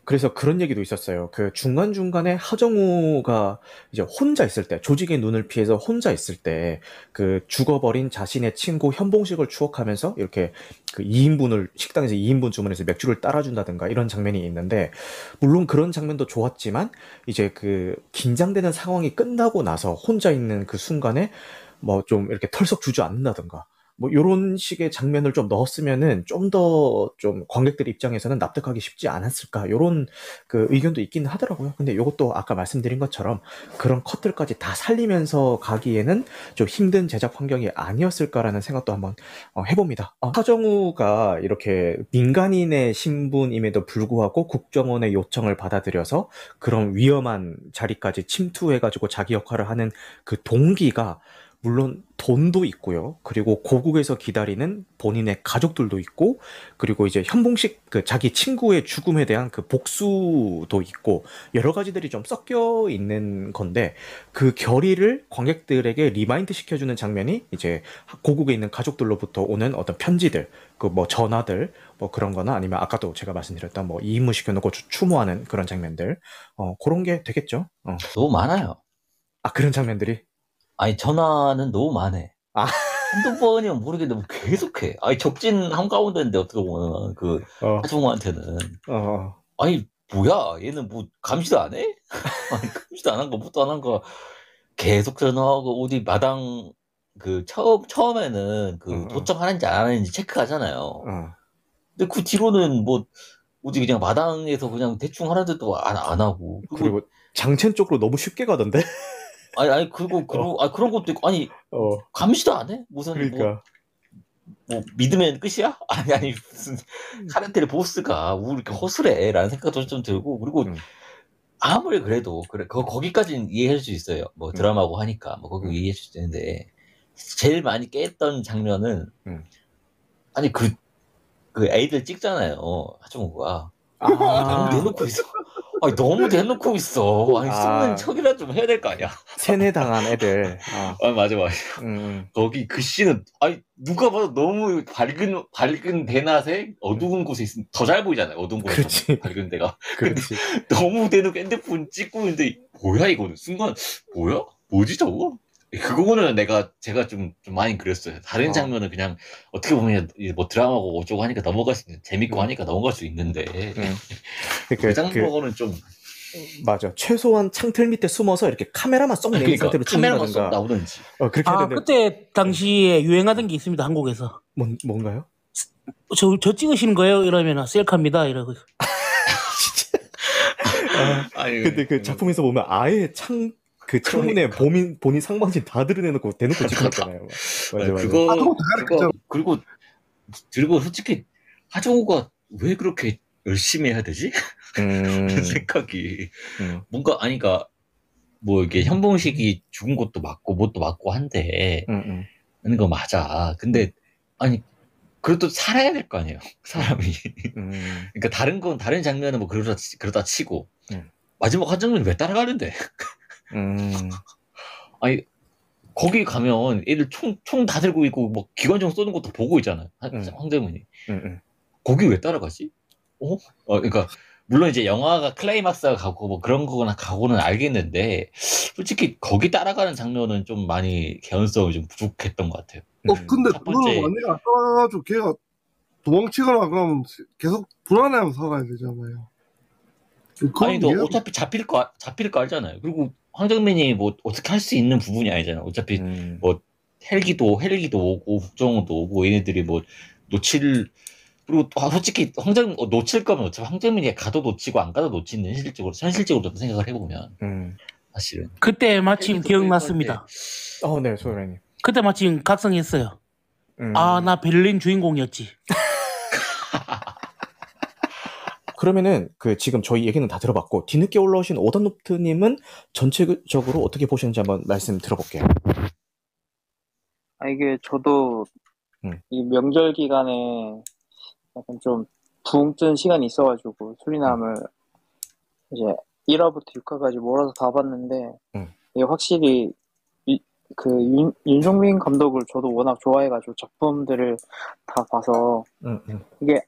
그래서 그런 얘기도 있었어요. 그 중간중간에 하정우가 이제 혼자 있을 때, 조직의 눈을 피해서 혼자 있을 때, 그 죽어버린 자신의 친구 현봉식을 추억하면서 이렇게 그 2인분을, 식당에서 2인분 주문해서 맥주를 따라준다든가 이런 장면이 있는데, 물론 그런 장면도 좋았지만, 이제 그 긴장되는 상황이 끝나고 나서 혼자 있는 그 순간에 뭐 좀 이렇게 털썩 주저앉는다든가, 뭐 요런 식의 장면을 좀 넣었으면은 좀더좀 관객들 입장에서는 납득하기 쉽지 않았을까 요런 그 의견도 있기는 하더라고요. 근데 요것도 아까 말씀드린 것처럼 그런 컷들까지 다 살리면서 가기에는 좀 힘든 제작 환경이 아니었을까라는 생각도 한번 어, 해봅니다. 어, 하정우가 이렇게 민간인의 신분임에도 불구하고 국정원의 요청을 받아들여서 그런 위험한 자리까지 침투해가지고 자기 역할을 하는 그 동기가 물론 돈도 있고요. 그리고 고국에서 기다리는 본인의 가족들도 있고, 그리고 이제 현봉식 그 자기 친구의 죽음에 대한 그 복수도 있고, 여러 가지들이 좀 섞여 있는 건데, 그 결의를 관객들에게 remind 시켜주는 장면이 이제 고국에 있는 가족들로부터 오는 어떤 편지들, 그 뭐 전화들, 뭐 그런 거나 아니면 아까도 제가 말씀드렸던 뭐 이인무 시켜놓고 추모하는 그런 장면들, 어, 그런 게 되겠죠. 어. 너무 많아요. 아, 그런 장면들이? 아니 전화는 너무 많네. 아. 한두 번이면 모르겠는데 뭐 계속해. 아니 적진 한 가운데인데 어떻게 보면 그 어. 하정우한테는 어. 아니 뭐야 얘는 뭐 감시도 안 해? [LAUGHS] 아니 감시도 안 한 거 뭣도 안 한 거 계속 전화하고 어디 마당 그 처음 처음에는 그 어. 어. 도착하는지 안 하는지 체크하잖아요. 어. 근데 그 뒤로는 뭐 어디 그냥 마당에서 그냥 대충 하는데도 안, 안 하고 그리고 장첸 쪽으로 너무 쉽게 가던데. 아니 아니 그리고 그런 어. 아 그런 것도 있고 아니 어. 감시도 안 해? 무슨 뭐 그러니까. 뭐, 뭐 믿으면 끝이야? [LAUGHS] 아니 아니 무슨 카렌텔 보스가 우리 이렇게 허술해라는 생각도 좀 들고 그리고 음. 아무리 그래도 그래 거, 거기까지는 이해할 수 있어요. 뭐 음. 드라마고 하니까 뭐 거기 음. 이해할 수 있는데 제일 많이 깼던 장면은 음. 아니 그그 그 애들 찍잖아요 하정우가 아. 너무 대놓고 있어. 아니, 너무 대놓고 있어. 아니, 아. 는 척이라 좀 해야 될 거 아니야. [LAUGHS] 세뇌당한 애들. 아, 아 맞아, 맞아. 음, 음. 거기 글씨는, 아니, 누가 봐도 너무 밝은, 밝은 대낮에 어두운 곳에 있으면 더 잘 보이잖아요. 어두운 곳에. 그렇지. 밝은 데가. [LAUGHS] 그렇지. [LAUGHS] 너무 대놓고 핸드폰 찍고 있는데, 뭐야, 이거는. 순간, 뭐야? 뭐지, 저거? 그거는 내가 제가 좀, 좀 많이 그랬어요. 다른 어. 장면은 그냥 어떻게 보면 뭐 드라마고 어쩌고 하니까 넘어갈 수 있는 재밌고 음. 하니까 넘어갈 수 있는데 음. [LAUGHS] 그, 그 장면은 그, 좀 맞아. 최소한 창틀 밑에 숨어서 이렇게 카메라만 쏙 내는 그러니까, 상태로 카메라만 쏙 나오든지. 어, 그렇게 아, 그때 당시에 유행하던 게 있습니다. 한국에서. 뭔 뭔가요? 저, 저 찍으시는 거예요? 이러면 셀카입니다. 이러고. [LAUGHS] 아, [LAUGHS] 아니, 근데 그 작품에서 보면 아예 창, 그 창문에 그러니까. 본인, 본인 상반신 다 드러내놓고 대놓고 [LAUGHS] 찍었잖아요. 맞아, 맞아. 그거, 아, 그거, 그리고, 그리고 솔직히 하정우가 왜 그렇게 열심히 해야 되지? [LAUGHS] 음... 생각이. 음. 뭔가, 아니까, 뭐 이게 현봉식이 죽은 것도 맞고, 뭣도 맞고 한데, 음, 음. 하는 거 맞아. 근데, 아니, 그래도 살아야 될 거 아니에요, 사람이. 음. [LAUGHS] 그러니까 다른 건, 다른 장면은 뭐 그러다, 그러다 치고, 음. 마지막 한 장면 왜 따라가는데? 음. 아니, 거기 가면 애들 총, 총 다 들고 있고, 뭐 기관총 쏘는 것도 보고 있잖아요. 음. 황제문이. 음, 음. 거기 왜 따라가지? 어? 어, 그러니까, 물론 이제 영화가 클라이막스가 가고 뭐 그런 거나 가고는 알겠는데, 솔직히 거기 따라가는 장면은 좀 많이 개연성이 좀 부족했던 것 같아요. 어, 음, 근데 완전히 안 따라가가지고 걔가 도망치거나 그러면 계속 불안해하면서 살아야 되잖아요. 아니, 너 어차피 잡힐 거, 잡힐 거 알잖아요. 그리고 황정민이 뭐 어떻게 할 수 있는 부분이 아니잖아. 어차피 음. 뭐 헬기도 헬기도 오고 국정원도 오고 얘네들이 뭐 놓칠 그리고 아, 솔직히 황정 어, 놓칠 거면 어차피 황정민이 가도 놓치고 안 가도 놓치는 현실적으로 현실적으로 생각을 해보면 음. 사실은 그때 마침 기억났습니다. 어, 네, 소연님. 그때 마침 각성했어요. 음. 아, 나 베를린 주인공이었지. [LAUGHS] 그러면은 그 지금 저희 얘기는 다 들어봤고 뒤늦게 올라오신 오던노트님은 전체적으로 어떻게 보시는지 한번 말씀 들어볼게요. 아 이게 저도 음. 이 명절 기간에 약간 좀 붕 뜬 시간이 있어가지고 수리남을 음. 이제 1화부터 6화까지 몰아서 다 봤는데 음. 이게 확실히 이, 그 윤, 윤종민 감독을 저도 워낙 좋아해가지고 작품들을 다 봐서 음, 음. 이게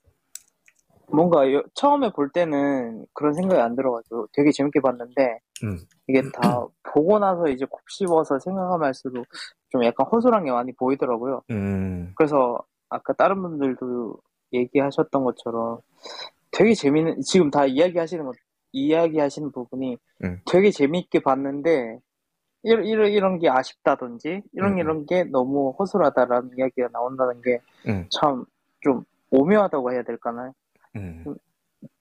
뭔가 여, 처음에 볼 때는 그런 생각이 안 들어가지고 되게 재밌게 봤는데 음. 이게 다 보고 나서 이제 곱씹어서 생각하면 할수록 좀 약간 허술한 게 많이 보이더라고요. 음. 그래서 아까 다른 분들도 얘기하셨던 것처럼 되게 재밌는 지금 다 이야기하시는 것 이야기하시는 부분이 음. 되게 재밌게 봤는데 이런 이런 이런 게 아쉽다든지 이런 음. 이런 게 너무 허술하다라는 이야기가 나온다는 게 참좀 음. 오묘하다고 해야 될까나요? 음.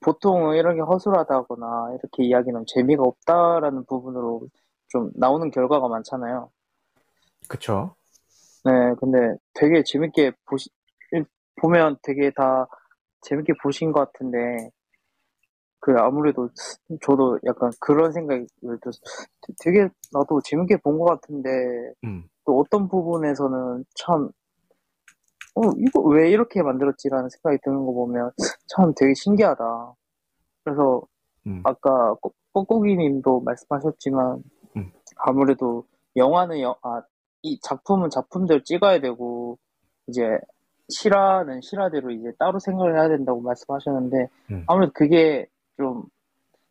보통 이런 게 허술하다거나 이렇게 이야기는 재미가 없다라는 부분으로 좀 나오는 결과가 많잖아요. 그쵸. 네, 근데 되게 재밌게 보시, 보면 되게 다 재밌게 보신 것 같은데, 그 아무래도 저도 약간 그런 생각이 되게 나도 재밌게 본 것 같은데, 음. 또 어떤 부분에서는 참 어, 이거 왜 이렇게 만들었지라는 생각이 드는 거 보면 참 되게 신기하다. 그래서 음. 아까 꼬꼬기 님도 말씀하셨지만 음. 아무래도 영화는 여, 아, 이 작품은 작품대로 찍어야 되고 이제 실화는 실화대로 이제 따로 생각을 해야 된다고 말씀하셨는데 음. 아무래도 그게 좀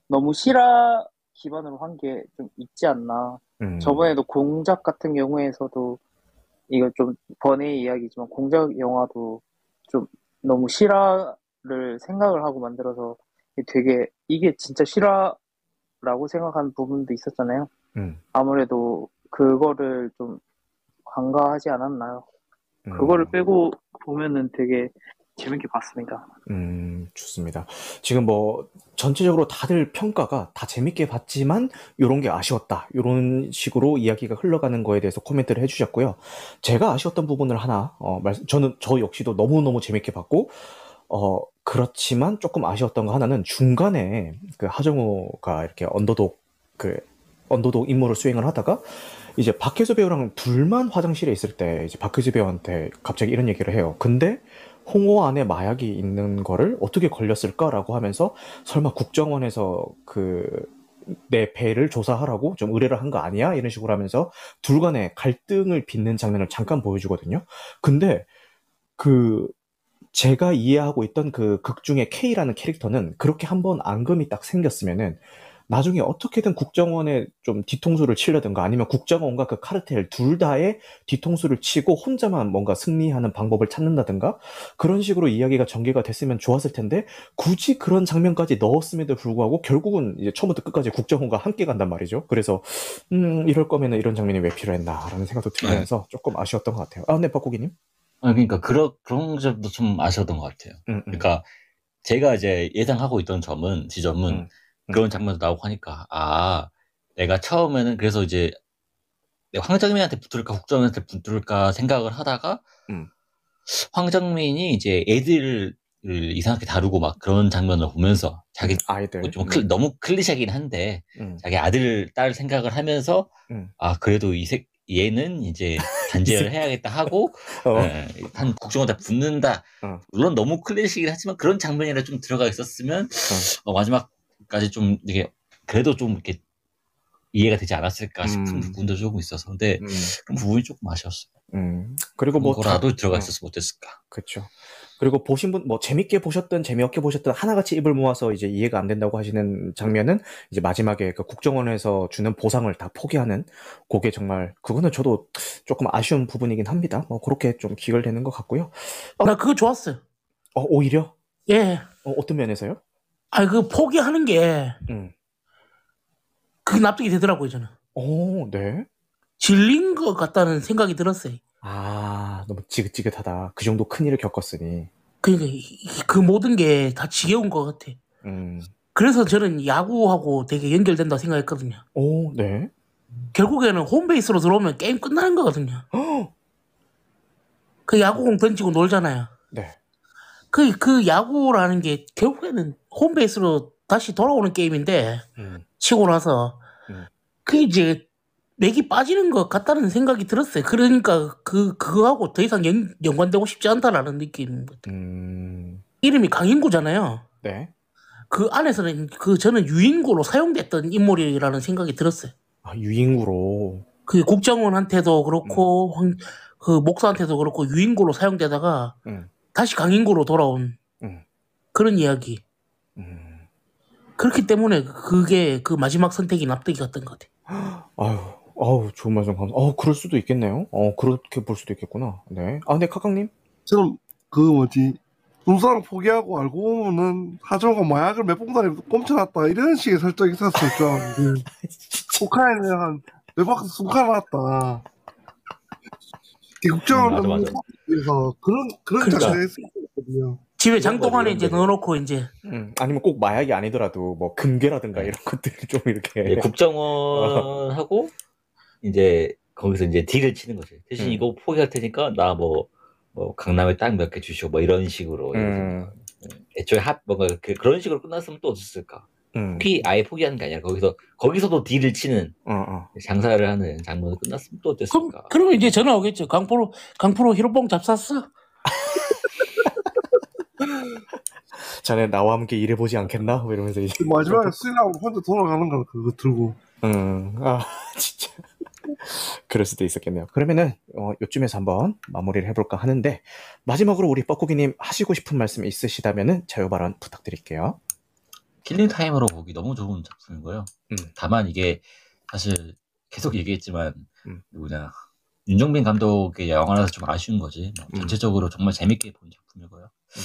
너무 실화 기반으로 한 게 좀 있지 않나. 음. 저번에도 공작 같은 경우에서도 이거 좀 번외 이야기지만 공작 영화도 좀 너무 실화를 생각을 하고 만들어서 되게 이게 진짜 실화라고 생각하는 부분도 있었잖아요. 음. 아무래도 그거를 좀 간과하지 않았나요? 음. 그거를 빼고 보면은 되게 재밌게 봤습니다. 음, 좋습니다. 지금 뭐 전체적으로 다들 평가가 다 재밌게 봤지만 요런 게 아쉬웠다. 요런 식으로 이야기가 흘러가는 거에 대해서 코멘트를 해 주셨고요. 제가 아쉬웠던 부분을 하나 어, 말 저는 저 역시도 너무너무 재밌게 봤고 어, 그렇지만 조금 아쉬웠던 거 하나는 중간에 그 하정우가 이렇게 언더독 그 언더독 임무를 수행을 하다가 이제 박혜수 배우랑 둘만 화장실에 있을 때 이제 박혜수 배우한테 갑자기 이런 얘기를 해요. 근데 홍어 안에 마약이 있는 거를 어떻게 걸렸을까라고 하면서 설마 국정원에서 그 내 배를 조사하라고 좀 의뢰를 한 거 아니야? 이런 식으로 하면서 둘 간의 갈등을 빚는 장면을 잠깐 보여주거든요. 근데 그 제가 이해하고 있던 그 극 중에 K라는 캐릭터는 그렇게 한번 앙금이 딱 생겼으면은 나중에 어떻게든 국정원에 좀 뒤통수를 치려든가 아니면 국정원과 그 카르텔 둘 다의 뒤통수를 치고 혼자만 뭔가 승리하는 방법을 찾는다든가 그런 식으로 이야기가 전개가 됐으면 좋았을 텐데 굳이 그런 장면까지 넣었음에도 불구하고 결국은 이제 처음부터 끝까지 국정원과 함께 간단 말이죠. 그래서 음 이럴 거면은 이런 장면이 왜 필요했나라는 생각도 들면서 네. 조금 아쉬웠던 것 같아요. 아, 네, 박고기님. 아, 그러니까 그런 그런 점도 좀 아쉬웠던 것 같아요. 음, 음. 그러니까 제가 이제 예상하고 있던 점은 지점은 음, 음. 그런 장면도 나오고 하니까 아 내가 처음에는 그래서 이제 황정민한테 붙을까 국정한테 붙을까 생각을 하다가 음. 황정민이 이제 애들을 이상하게 다루고 막 그런 장면을 보면서 자기 아이들 뭐 좀 클, 음. 너무 클리셰긴 한데 음. 자기 아들 딸 생각을 하면서 음. 아 그래도 이 색 얘는 이제 단죄를 [LAUGHS] 해야겠다 하고 어. 예, 한 국정원에 붙는다. 어. 물론 너무 클래식이긴 하지만 그런 장면이라 좀 들어가 있었으면 어. 어, 마지막 까지 좀 이게 그래도 좀 이렇게 이해가 되지 않았을까 싶은 음. 부분도 조금 있어서 근데 음. 그런 부분이 조금 아쉬웠어요. 음. 그리고 뭐 거라도 들어가 어. 있었으면 못했을까. 그렇죠. 그리고 보신 분, 뭐, 재밌게 보셨든 재미없게 보셨든 하나같이 입을 모아서 이제 이해가 안 된다고 하시는 장면은 이제 마지막에 그 국정원에서 주는 보상을 다 포기하는 그게 정말, 그거는 저도 조금 아쉬운 부분이긴 합니다. 뭐, 그렇게 좀 기결되는 것 같고요. 어, 나 그거 좋았어요. 어, 오히려? 예. 어, 어떤 면에서요? 아, 그 포기하는 게, 음. 그게 납득이 되더라고요, 저는. 오, 네. 질린 것 같다는 생각이 들었어요. 아, 너무 지긋지긋하다. 그 정도 큰 일을 겪었으니. 그러니까 그 모든 게 다 지겨운 것 같아. 음. 그래서 저는 야구하고 되게 연결된다 생각했거든요. 오, 네. 결국에는 홈베이스로 들어오면 게임 끝나는 거거든요. 그 야구공 던지고 놀잖아요. 네. 그, 그 야구라는 게 결국에는 홈베이스로 다시 돌아오는 게임인데, 음. 치고 나서, 음. 그 이제 맥이 빠지는 것 같다는 생각이 들었어요. 그러니까 그 그거하고 더 이상 연, 연관되고 싶지 않다라는 느낌. 음... 이름이 강인구잖아요. 네. 그 안에서는 그 저는 유인구로 사용됐던 인물이라는 생각이 들었어요. 아 유인구로. 그 국정원한테도 그렇고 음. 황, 그 목사한테도 그렇고 유인구로 사용되다가 음. 다시 강인구로 돌아온 음. 그런 이야기. 음. 그렇기 때문에 그게 그 마지막 선택이 납득이 갔던 것 같아요. 아유 어우, 좋은 말씀 감사. 어, 그럴 수도 있겠네요. 어, 그렇게 볼 수도 있겠구나. 네. 아, 네, 카카님. 저는 그 뭐지 눈사람 포기하고 알고 보면은 하정우가 마약을 몇 봉다리 꼼쳐놨다 이런 식의 설정이 있었을 줄 알았는데 [LAUGHS] 북한에 한 외박 숨가놨다. 국정원은 음, 그래서 그런 그런 그러니까. 작전을 했었거든요. 집에 장독 안에 이제 넣어놓고 이제 음, 아니면 꼭 마약이 아니더라도 뭐 금괴라든가 네. 이런 것들을 좀 이렇게 네, [LAUGHS] 국정원하고 이제 거기서 이제 딜을 치는 거죠. 대신 음. 이거 포기할 테니까 나뭐 뭐 강남에 땅 몇 개 주시오 뭐 이런 식으로 음. 애초에 합 뭔가 그, 그런 식으로 끝났으면 또 어땠을까? 음. 포기 아예 포기하는 게 아니라 거기서 거기서도 딜을 치는 어, 어. 장사를 하는 장면으로 끝났으면 또 어땠을까? 그럼, 그러면 이제 전화 오겠죠. 강포로 강포로 히로뽕 잡쌌어? [LAUGHS] 자네 나와 함께 일해보지 않겠나? 뭐 이러면서 이제 마지막에 수인하고 혼자 돌아가는 거 그거 들고. 음, 아 [LAUGHS] 진짜. 그럴 수도 있었겠네요. 그러면은 어, 요쯤에서 한번 마무리를 해볼까 하는데 마지막으로 우리 뻐꾸기님 하시고 싶은 말씀 있으시다면은 자유 발언 부탁드릴게요. killing time으로 보기 너무 좋은 작품이고요. 음. 다만 이게 사실 계속 얘기했지만 음. 누구냐 윤종빈 감독의 영화라서 좀 아쉬운 거지. 뭐 음. 전체적으로 정말 재밌게 본 작품이고요. 음.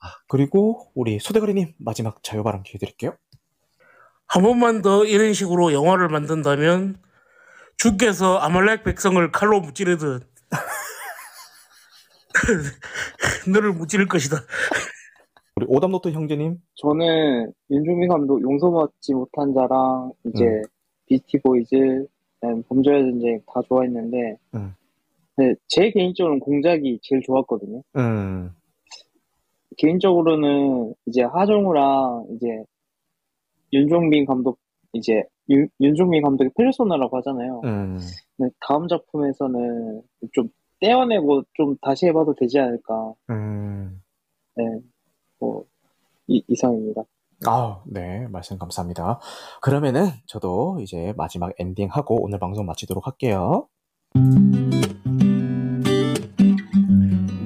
아, 그리고 우리 소대가리님 마지막 자유 발언 기회 드릴게요. 한 번만 더 이런 식으로 영화를 만든다면 주께서 아말렉 백성을 칼로 무찌르듯 [LAUGHS] 너를 무찌를 것이다. 우리 오답노트 형제님? 저는 윤종빈 감독 용서받지 못한 자랑 이제 음. 비스티 보이즈, 범죄와의 전쟁 다 좋아했는데 음. 제 개인적으로는 공작이 제일 좋았거든요. 음. 개인적으로는 이제 하정우랑 이제 윤종빈 감독 이제 윤, 윤종민 감독의 페르소나라고 하잖아요. 음. 다음 작품에서는 좀 떼어내고 좀 다시 해봐도 되지 않을까. 음. 네, 뭐 이, 이상입니다. 아, 네, 말씀 감사합니다. 그러면은 저도 이제 마지막 엔딩하고 오늘 방송 마치도록 할게요.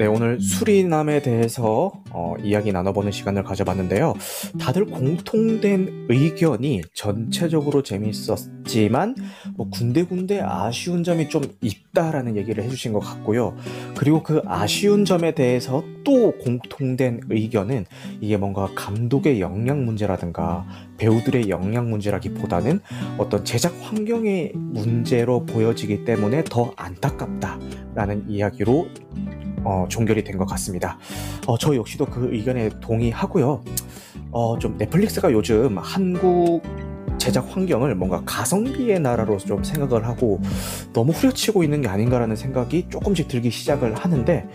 네, 오늘 수리남에 대해서 어, 이야기 나눠보는 시간을 가져봤는데요. 다들 공통된 의견이 전체적으로 재밌었지만 뭐 군데군데 아쉬운 점이 좀 있다라는 얘기를 해주신 것 같고요. 그리고 그 아쉬운 점에 대해서 또 공통된 의견은 이게 뭔가 감독의 역량 문제라든가 배우들의 역량 문제라기보다는 어떤 제작 환경의 문제로 보여지기 때문에 더 안타깝다라는 이야기로 어, 종결이 된 것 같습니다. 어, 저 역시도 그 의견에 동의하고요. 어, 좀 넷플릭스가 요즘 한국 제작 환경을 뭔가 가성비의 나라로 좀 생각을 하고 너무 후려치고 있는 게 아닌가라는 생각이 조금씩 들기 시작을 하는데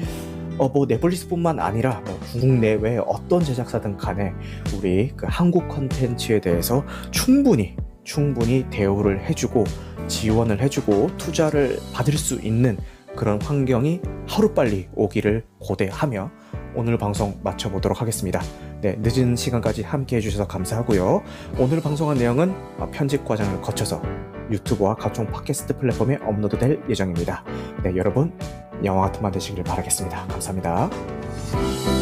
어, 뭐 넷플릭스뿐만 아니라 뭐 국내외 어떤 제작사든 간에 우리 그 한국 컨텐츠에 대해서 충분히 충분히 대우를 해주고 지원을 해주고 투자를 받을 수 있는 그런 환경이 하루빨리 오기를 고대하며 오늘 방송 마쳐보도록 하겠습니다. 네, 늦은 시간까지 함께 해주셔서 감사하고요. 오늘 방송한 내용은 편집 과정을 거쳐서 유튜브와 각종 팟캐스트 플랫폼에 업로드될 예정입니다. 네, 여러분 영화 같은 밤 되시길 바라겠습니다. 감사합니다.